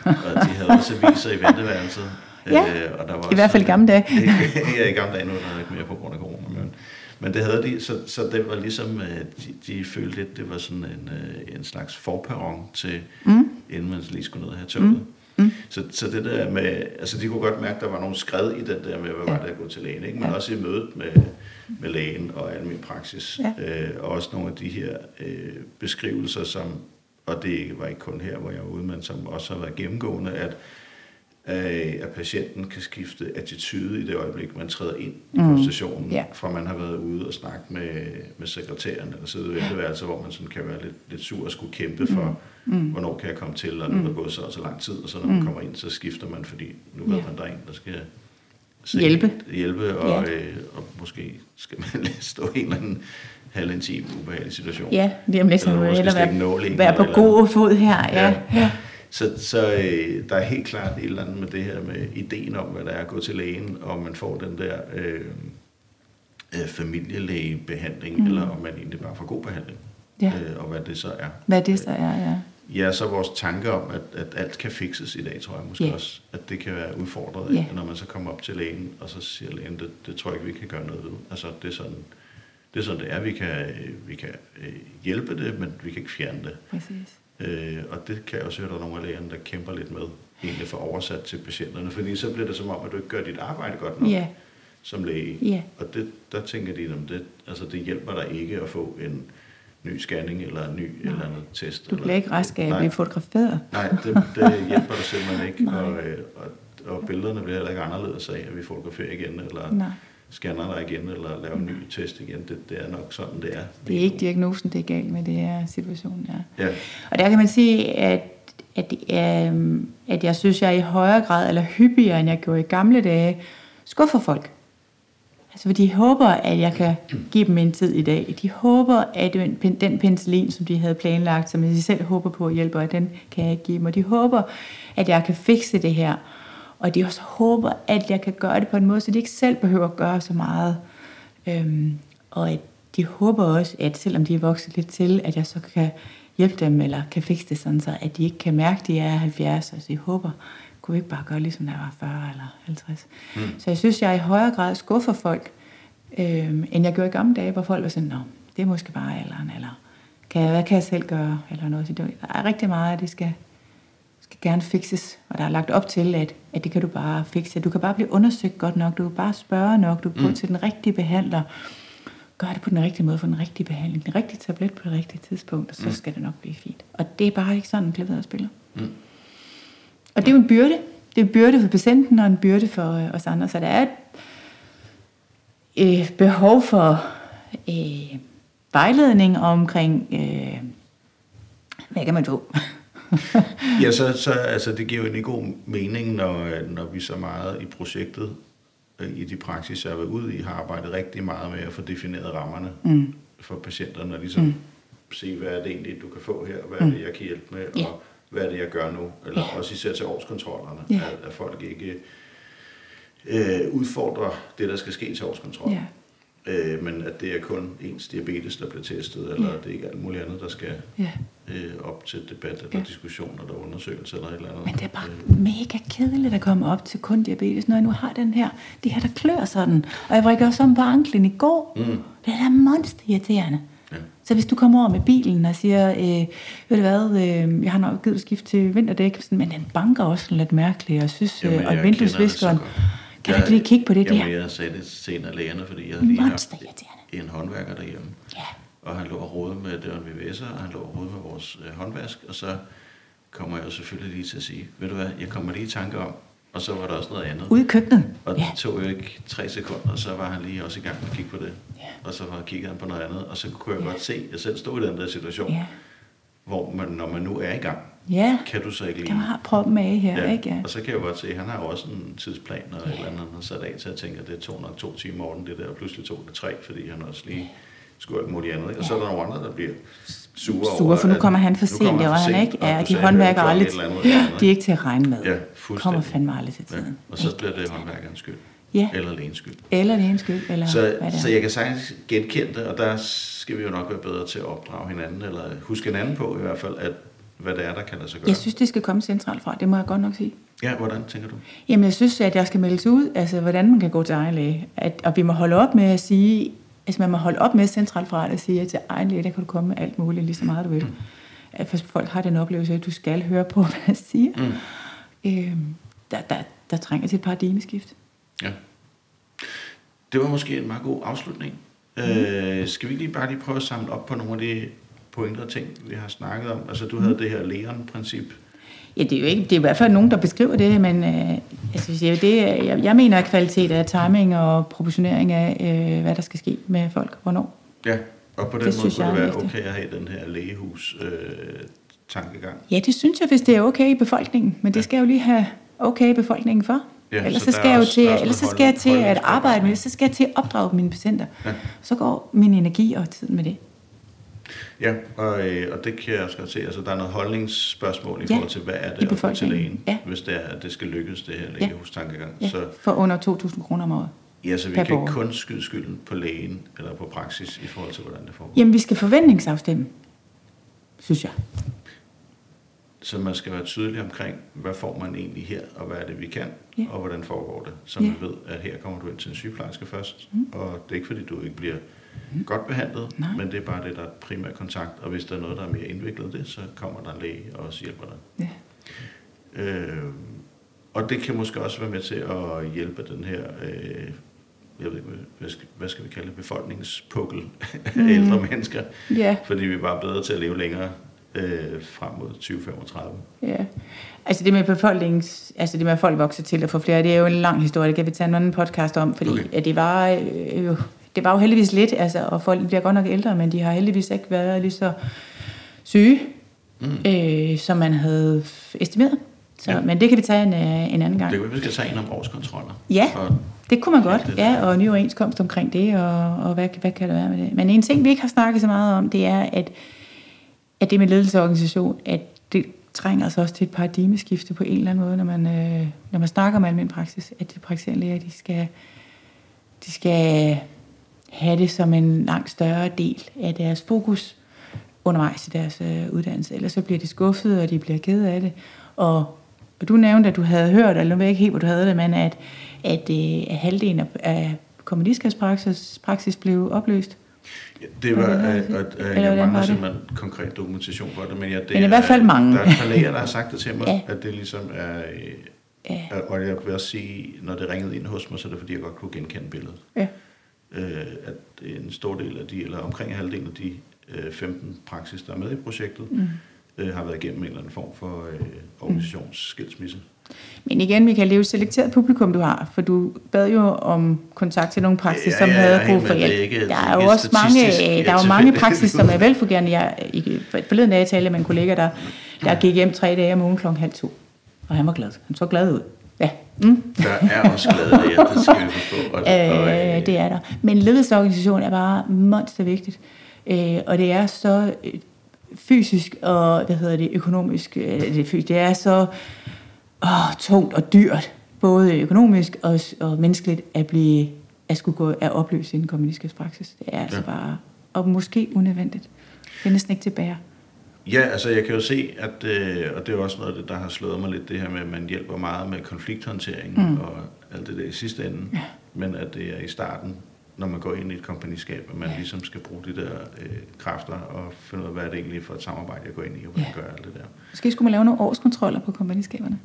A: og de havde også aviser i venteværelset.
B: Ja,
A: øh, og der var
B: i hvert fald i gamle dage.
A: ja, i gamle dage, nu er der ikke mere på grund af corona, men, men det havde de, så, så det var ligesom, øh, de, de følte lidt, det var sådan en, øh, en slags forperron til, mm. inden man lige skulle ned og have toget. Mm. Mm. Så, så det der med, altså de kunne godt mærke, at der var nogle skred i den der med, hvad var det at gå til lægen, ikke? men
B: Ja.
A: også i mødet med, med lægen og almindelig praksis.
B: Ja.
A: Øh, og også nogle af de her øh, beskrivelser, som, og det var ikke kun her, hvor jeg var ude, men som også har været gennemgående, at øh, at patienten kan skifte attitude i det øjeblik, man træder ind i
B: Mm.
A: stationen,
B: Ja.
A: fra man har været ude og snakket med, med sekretæren, eller siddet i venteværelset, hvor man sådan kan være lidt, lidt sur og skulle kæmpe for, mm. hvornår kan jeg komme til, og nu er der gået så og så lang tid, og så når man kommer ind, så skifter man, fordi nu ved
B: Ja.
A: man, der er en, der skal se-
B: Hjælpe.
A: hjælpe og,
B: Ja.
A: øh, og måske skal man stå i en eller anden halvintim ubehagelig situation.
B: Ja, lige om lidt,
A: stikke en
B: hellere være,
A: en
B: være på
A: eller
B: god fod her. Ja,
A: Ja.
B: ja.
A: Så, så øh, der er helt klart et eller andet med det her med ideen om, hvad der er at gå til lægen, og man får den der øh, øh, familielægebehandling, mm. eller om man egentlig bare får god behandling,
B: Ja.
A: øh, og hvad det så er.
B: Hvad det så er, ja.
A: Ja, så vores tanke om, at, at alt kan fikses i dag, tror jeg måske
B: Ja.
A: også, at det kan være udfordret,
B: Ja.
A: når man så kommer op til lægen, og så siger lægen, det, det tror jeg ikke, vi kan gøre noget ved. Altså, det er sådan, det er, sådan, det er. Vi kan, vi kan øh, hjælpe det, men vi kan ikke fjerne det.
B: Præcis.
A: Øh, og det kan jeg også høre, at der er nogle af lægerne, der kæmper lidt med, egentlig for oversat til patienterne, fordi så bliver det som om, at du ikke gør dit arbejde godt nok
B: Ja,
A: som læge.
B: ja.
A: Og det, der tænker de, at det, altså det hjælper dig ikke at få en ny scanning eller en ny Nej. eller andet test.
B: Du
A: eller,
B: bliver ikke rask af at blive fotograferet.
A: Nej, det, det hjælper dig simpelthen ikke,
B: Nej.
A: og, øh, og, og billederne bliver heller ikke anderledes af, at vi fotograferer igen, eller
B: Nej.
A: scanner dig igen, eller laver en ny test igen. Det, det er nok sådan, det er.
B: Det er ikke diagnosen, det er galt med, det er situationen, ja.
A: Ja,
B: Og der kan man sige, at, at, øh, at jeg synes, jeg i højere grad, eller hyppigere, end jeg gjorde i gamle dage, skuffer folk. Altså, for de håber, at jeg kan give dem en tid i dag. De håber, at den, den penicillin, som de havde planlagt, som de selv håber på at hjælpe, at den kan jeg ikke give dem. Og de håber, at jeg kan fikse det her. Og de også håber, at jeg kan gøre det på en måde, så de ikke selv behøver at gøre så meget. Øhm, og at de håber også, at selvom de er vokset lidt til, at jeg så kan hjælpe dem, eller kan fikse det sådan, så at de ikke kan mærke, at de er 70, og så de håber, kunne vi ikke bare gøre ligesom da jeg var 40 eller 50. Mm. Så jeg synes, jeg i højere grad skuffer folk, øhm, end jeg gjorde i gamle dage, hvor folk var sådan, Nå, det er måske bare alderen, eller kan jeg, hvad kan jeg selv gøre, eller noget. Så der er rigtig meget, at det skal, skal gerne fikses, og der er lagt op til, at, at det kan du bare fikse. Du kan bare blive undersøgt godt nok, du kan bare spørge nok, du kan gå til den rigtige behandler, gør det på den rigtige måde, få den rigtige behandling, den rigtige tablet på det rigtige tidspunkt, og så skal det nok blive fint. Og det er bare ikke sådan, klaveret spiller.
A: Mm.
B: Og det er jo en byrde. Det er en byrde for patienten og en byrde for øh, os andre. Så der er et øh, behov for øh, vejledning omkring, øh, hvad kan man få?
A: Ja, så, så altså, det giver jo en god mening, når, øh, når vi så meget i projektet, øh, i de praksis, jeg har været ude i, har arbejdet rigtig meget med at få defineret rammerne
B: Mm.
A: for patienterne, og ligesom mm. se, hvad er det egentlig, du kan få her, hvad er det, jeg kan hjælpe med,
B: Ja.
A: og hvad er det, jeg gør nu, eller
B: Ja.
A: også især til årskontrollerne,
B: Ja.
A: at, at folk ikke øh, udfordrer det, der skal ske til årskontrol.
B: Ja.
A: Øh, men at det er kun ens diabetes, der bliver testet, eller
B: Ja.
A: det er ikke alt muligt andet, der skal
B: Ja.
A: øh, op til debat eller
B: Ja.
A: diskussion eller undersøgelse eller et eller andet.
B: Men det er bare
A: Øh,
B: mega kedeligt at komme op til kun diabetes, når jeg nu har den her, det her, der klør sådan. Og jeg vrikker også om på anklen i går.
A: Mm.
B: Det er da monsterirriterende.
A: Ja.
B: Så hvis du kommer over med bilen og siger, øh, ved du hvad, øh, jeg har nok givet skift til vinterdæk, sådan, men den banker også lidt mærkeligt, og jeg synes,
A: Jamen,
B: øh, og vinduesviskeren,
A: kender det så godt.
B: kan du ikke lige kigge på det
A: jamen,
B: der?
A: jeg sagde det til en af lægerne, fordi jeg havde lige haft en håndværker derhjemme.
B: Ja,
A: og han lå og rode med, det var en VVS'er, og han lå og rode med vores øh, håndvask, og så kommer jeg selvfølgelig lige til at sige, ved du hvad, jeg kommer lige i tanke om, og så var der også noget andet.
B: Ude i køkkenet?
A: Og det tog jo ikke tre sekunder, og så var han lige også i gang med at kigge på det.
B: Ja.
A: Og så var kiggede han på noget andet, og så kunne jeg godt se, at jeg selv stod i den der situation,
B: Ja.
A: hvor man, når man nu er i gang,
B: Ja,
A: kan du så ikke lige...
B: der har proppen af her,
A: Ja,
B: ikke? Ja.
A: og så kan jeg godt se, at han har jo også en tidsplan og et eller andet, han har sat af til at tænke, at det tog nok to timer den, det der, og pludselig tog det tre, fordi han også lige skulle alt muligt andet. Ikke? Og så er der nogle andre, der bliver sure,
B: Sure,
A: over,
B: for nu kommer han for sent,
A: kommer
B: det var han ikke. Ja, de håndværker aldrig,
A: eller andet, et eller andet,
B: de er ikke til at regne med.
A: Ja,
B: Kommer
A: fuldstændig.
B: fandme aldrig til
A: Ja,
B: tiden.
A: og så bliver det håndværkerens skyld.
B: Ja,
A: Eller lægens skyld.
B: eller det ene skyld, eller
A: Så,
B: hvad det
A: så
B: er.
A: jeg kan sagtens genkende det, og der skal vi jo nok være bedre til at opdrage hinanden, eller huske hinanden på i hvert fald, at hvad det er, der kan lade sig gøre.
B: Jeg synes, det skal komme centralt fra, det må jeg godt nok sige.
A: Ja, hvordan tænker du?
B: Jamen, jeg synes, at jeg skal meldes ud, altså, hvordan man kan gå til egen læge. At, og vi må holde op med at sige, altså, man må holde op med centralt fra at sige, at til egen læge, der kan du komme med alt muligt, lige så meget du vil. At for folk har den oplevelse, at du skal høre på, hvad jeg siger.
A: Mm.
B: Øhm, der, der, der trænger til et paradigmeskift.
A: Ja. Det var måske en meget god afslutning. Mm. Øh, skal vi lige bare lige prøve at samle op på nogle af de pointer og ting, vi har snakket om? Altså, du havde det her Leon-princip.
B: Ja, det er jo ikke, det er i hvert fald nogen, der beskriver det, men øh, altså, hvis jeg, det, jeg, jeg mener, at kvalitet er timing og proportionering af, øh, hvad der skal ske med folk, hvornår.
A: Ja, og på den
B: Det
A: måde
B: synes
A: kunne
B: jeg
A: det være okay at have den her lægehus øh, tankegang.
B: Ja, det synes jeg, hvis det er okay i befolkningen, men det
A: Ja.
B: skal jeg jo lige have okay i befolkningen for.
A: Ja,
B: ellers
A: så
B: så skal jeg jo til,
A: er
B: ellers så skal jeg til at arbejde med det, så skal jeg til at opdrage mine patienter.
A: Ja.
B: Så går min energi og tiden med det.
A: Ja, og, øh, og det kan jeg også godt se. Altså, der er noget holdningsspørgsmål i
B: Ja,
A: forhold til, hvad er det at til lægen,
B: Ja.
A: hvis det er, at det skal lykkes, det her lægehustankegang.
B: Ja,
A: Så,
B: for under 2.000 kroner om året.
A: ja, så vi kan
B: borger.
A: kun skyde skylden på lægen eller på praksis i forhold til, hvordan det foregår.
B: Jamen, vi skal forventningsafstemme, synes jeg.
A: Så man skal være tydelig omkring, hvad får man egentlig her, og hvad er det, vi kan,
B: Ja.
A: og hvordan foregår det. Så
B: Ja.
A: man ved, at her kommer du ind til en sygeplejerske først,
B: Mm.
A: og det er ikke fordi, du ikke bliver godt behandlet,
B: Nej.
A: men det er bare det, der er primær kontakt, og hvis der er noget, der er mere indviklet det, så kommer der en læge og også hjælper dig.
B: Ja.
A: Øh, og det kan måske også være med til at hjælpe den her, øh, jeg ved ikke, hvad skal, hvad skal vi kalde det, befolkningspukkel af
B: Mm.
A: ældre mennesker,
B: Ja,
A: fordi vi er bare bedre til at leve længere øh, frem mod 2035.
B: ja. Altså det med befolkningens, altså det med at folk vokser til at få flere, det er jo en lang historie, det kan vi tage en anden podcast om, fordi
A: Okay.
B: at det var øh, jo, det var jo heldigvis lidt, altså, og folk bliver godt nok ældre, men de har heldigvis ikke været lige så syge,
A: Mm.
B: øh, som man havde estimeret. Så,
A: Ja.
B: Men det kan vi tage en, øh, en anden gang.
A: Det kan vi skal tage en om årskontroller.
B: Ja.
A: Og,
B: Det kunne man godt,
A: Det-
B: ja, og ny overenskomst omkring det, og, og hvad, hvad kan der være med det. Men en ting, vi ikke har snakket så meget om, det er, at, at det med ledelse og organisation, at det trænger altså også til et paradigmeskifte på en eller anden måde, når man, øh, når man snakker om almindelig praksis, at de praktiserende læger, de skal, de skal have det som en langt større del af deres fokus undervejs i deres øh, uddannelse. Ellers så bliver de skuffet, og de bliver ked af det. Og, og du nævnte, at du havde hørt, eller nu ved jeg ikke helt, hvor du havde det, men at, at, øh, at halvdelen af, af kommunistkabspraksis praksis blev opløst.
A: ja, det var,
B: har
A: øh, øh, jeg mangler simpelthen konkret dokumentation for det, men, ja, det
B: Men i hvert fald mange.
A: Der er et læger, der har sagt det til mig,
B: Ja.
A: at det ligesom er...
B: Ja.
A: Og jeg vil også sige, når det ringede ind hos mig, så er det fordi, jeg godt kunne genkende billedet.
B: Ja.
A: Øh, at en stor del af de, eller omkring halvdelen af de øh, 15 praksis, der er med i projektet,
B: Mm.
A: øh, har været igennem en eller anden form for øh, organisationsskilsmisse.
B: Men igen, Michael, det er jo et selekteret publikum, du har, for du bad jo om kontakt til nogle praksis,
A: Ja,
B: som
A: ja,
B: havde brug for hjælp. der
A: er
B: jo også mange, øh, der er jo mange praksis, som er velfungerende. Jeg, for- forleden dag talte med en kollega, der, der gik hjem tre dage om ugen klokken halv to. Og han var glad. Han så glad ud. Ja, mm.
A: Der er også glade læger, det skal vi forstå. Og, og,
B: øh, det er der. Men ledelsesorganisation er bare monster vigtigt. Øh, og det er så øh, fysisk og hvad hedder det, økonomisk. Øh, det, er fysisk, det er så åh, tungt og dyrt, både økonomisk og, og menneskeligt, at blive at skulle gå at opløse en kommunistisk praksis. Det er altså
A: Ja.
B: bare, og måske unødvendigt. Det er næsten ikke til at bære.
A: Ja, altså jeg kan jo se, at, øh, og det er også noget af det, der har slået mig lidt, det her med, at man hjælper meget med konflikthåndtering
B: Mm.
A: og alt det der i sidste ende,
B: Ja.
A: men at det er i starten, når man går ind i et kompagniskab, at man
B: Ja.
A: ligesom skal bruge de der øh, kræfter og finde ud af, hvad er det egentlig for et samarbejde, jeg går ind i, og hvordan
B: Ja.
A: gør alt det der.
B: Måske skulle man lave nogle årskontroller på kompagniskaberne.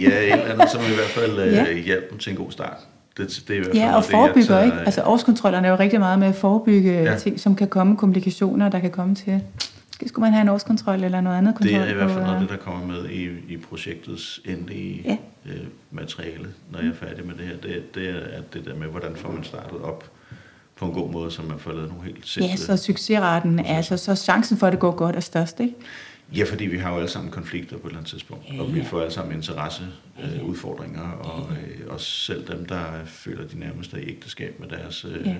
A: Ja, et eller andet, som i hvert fald øh,
B: Ja.
A: hjælper dem til en god start. Det, det er i hvert fald
B: Ja, og forebygger,
A: tager-
B: ikke? Altså årskontrollerne er jo rigtig meget med at forebygge
A: Ja.
B: ja. ting, som kan komme, komplikationer, der kan komme til. Måske skulle man have en årskontrol eller noget andet
A: Det
B: kontrol.
A: er i hvert fald noget af
B: øh,
A: det, der kommer med i, i projektets endelige
B: Ja.
A: øh, materiale, når jeg er færdig med det her. Det, det er at det der med, hvordan får man startet op på en god måde, så man får lavet nogle helt simple...
B: Ja, så succesraten er altså, så chancen for, at det går godt er størst, ikke?
A: Ja, fordi vi har jo alle sammen konflikter på et eller andet tidspunkt,
B: Ja,
A: og vi
B: ja.
A: får alle sammen interesseudfordringer, øh, udfordringer, og øh, også selv dem, der føler, de nærmest er i ægteskab med deres øh,
B: Ja.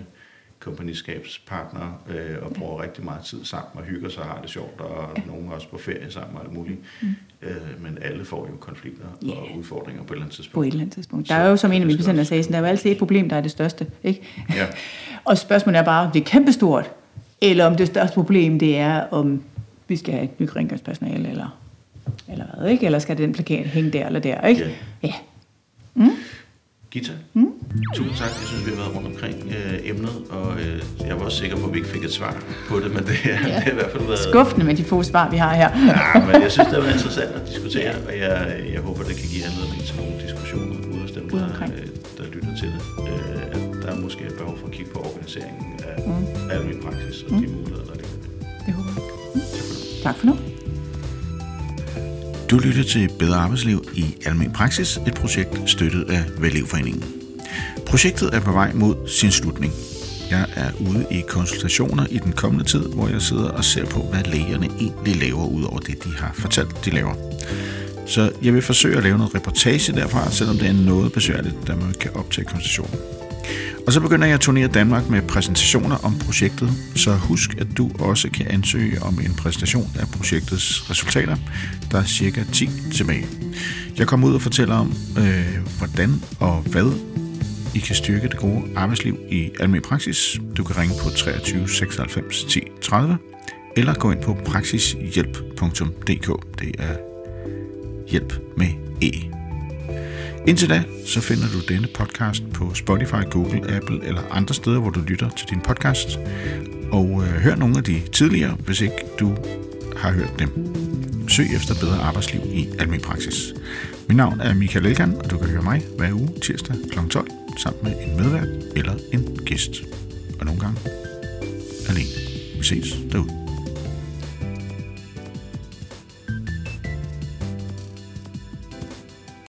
A: Kompagniskabspartnere, øh, og bruger rigtig meget tid sammen og hygger sig og har det sjovt, og ja. nogen også på ferie sammen og alt muligt. Mm. Øh, men alle får jo konflikter
B: Ja.
A: og udfordringer på et eller andet tidspunkt.
B: På et eller andet tidspunkt.
A: Så
B: Der er jo, som en af mine patienter sagde, sådan, der er jo altid et problem, der er det største, ikke?
A: Ja.
B: Og spørgsmålet er bare, om det er kæmpestort, eller om det største problem, det er, om vi skal have et nyt rengøringspersonale, eller, eller hvad, ikke? Eller skal den plakat hænge der eller der, ikke?
A: Ja.
B: Ja.
A: Gita, mm. tusind tak. Jeg synes, vi har været rundt omkring øh, emnet, og øh, jeg var også sikker på, at vi ikke fik et svar på det, men det, ja. det har i hvert fald været...
B: Skuffende med de få svar, vi har her.
A: Ja, men jeg synes, det har været interessant at diskutere, og jeg, jeg håber, det kan give anledning til nogle diskussioner ude hos dem, der, øh, der lytter til det. Øh, at der er måske et behov for at kigge på organiseringen af mm. almindelig praksis og de muligheder, der ligger. det.
B: Håber jeg. Tak for nu.
A: Du lytter til Bedre Arbejdsliv i Almen Praksis, et projekt støttet af Vælgevforeningen. Projektet er på vej mod sin slutning. Jeg er ude i konsultationer i den kommende tid, hvor jeg sidder og ser på, hvad lægerne egentlig laver, ud over det, de har fortalt, de laver. Så jeg vil forsøge at lave noget reportage derfra, selvom det er noget besværligt, da man kan optage konsultationen. Og så begynder jeg at turnere Danmark med præsentationer om projektet, så husk, at du også kan ansøge om en præsentation af projektets resultater. Der er cirka 10 tilbage. Jeg kommer ud og fortæller om, øh, hvordan og hvad I kan styrke det gode arbejdsliv i almindelig praksis. Du kan ringe på 23 96 10 30, eller gå ind på praksishjælp.dk. Det er hjælp med E. Indtil da, så finder du denne podcast på Spotify, Google, Apple eller andre steder, hvor du lytter til din podcast. Og øh, hør nogle af de tidligere, hvis ikke du har hørt dem. Søg efter bedre arbejdsliv i almen praksis. Mit navn er Michael Elgan, og du kan høre mig hver uge tirsdag kl. 12 sammen med en medvært eller en gæst. Og nogle gange alene. Vi ses derude.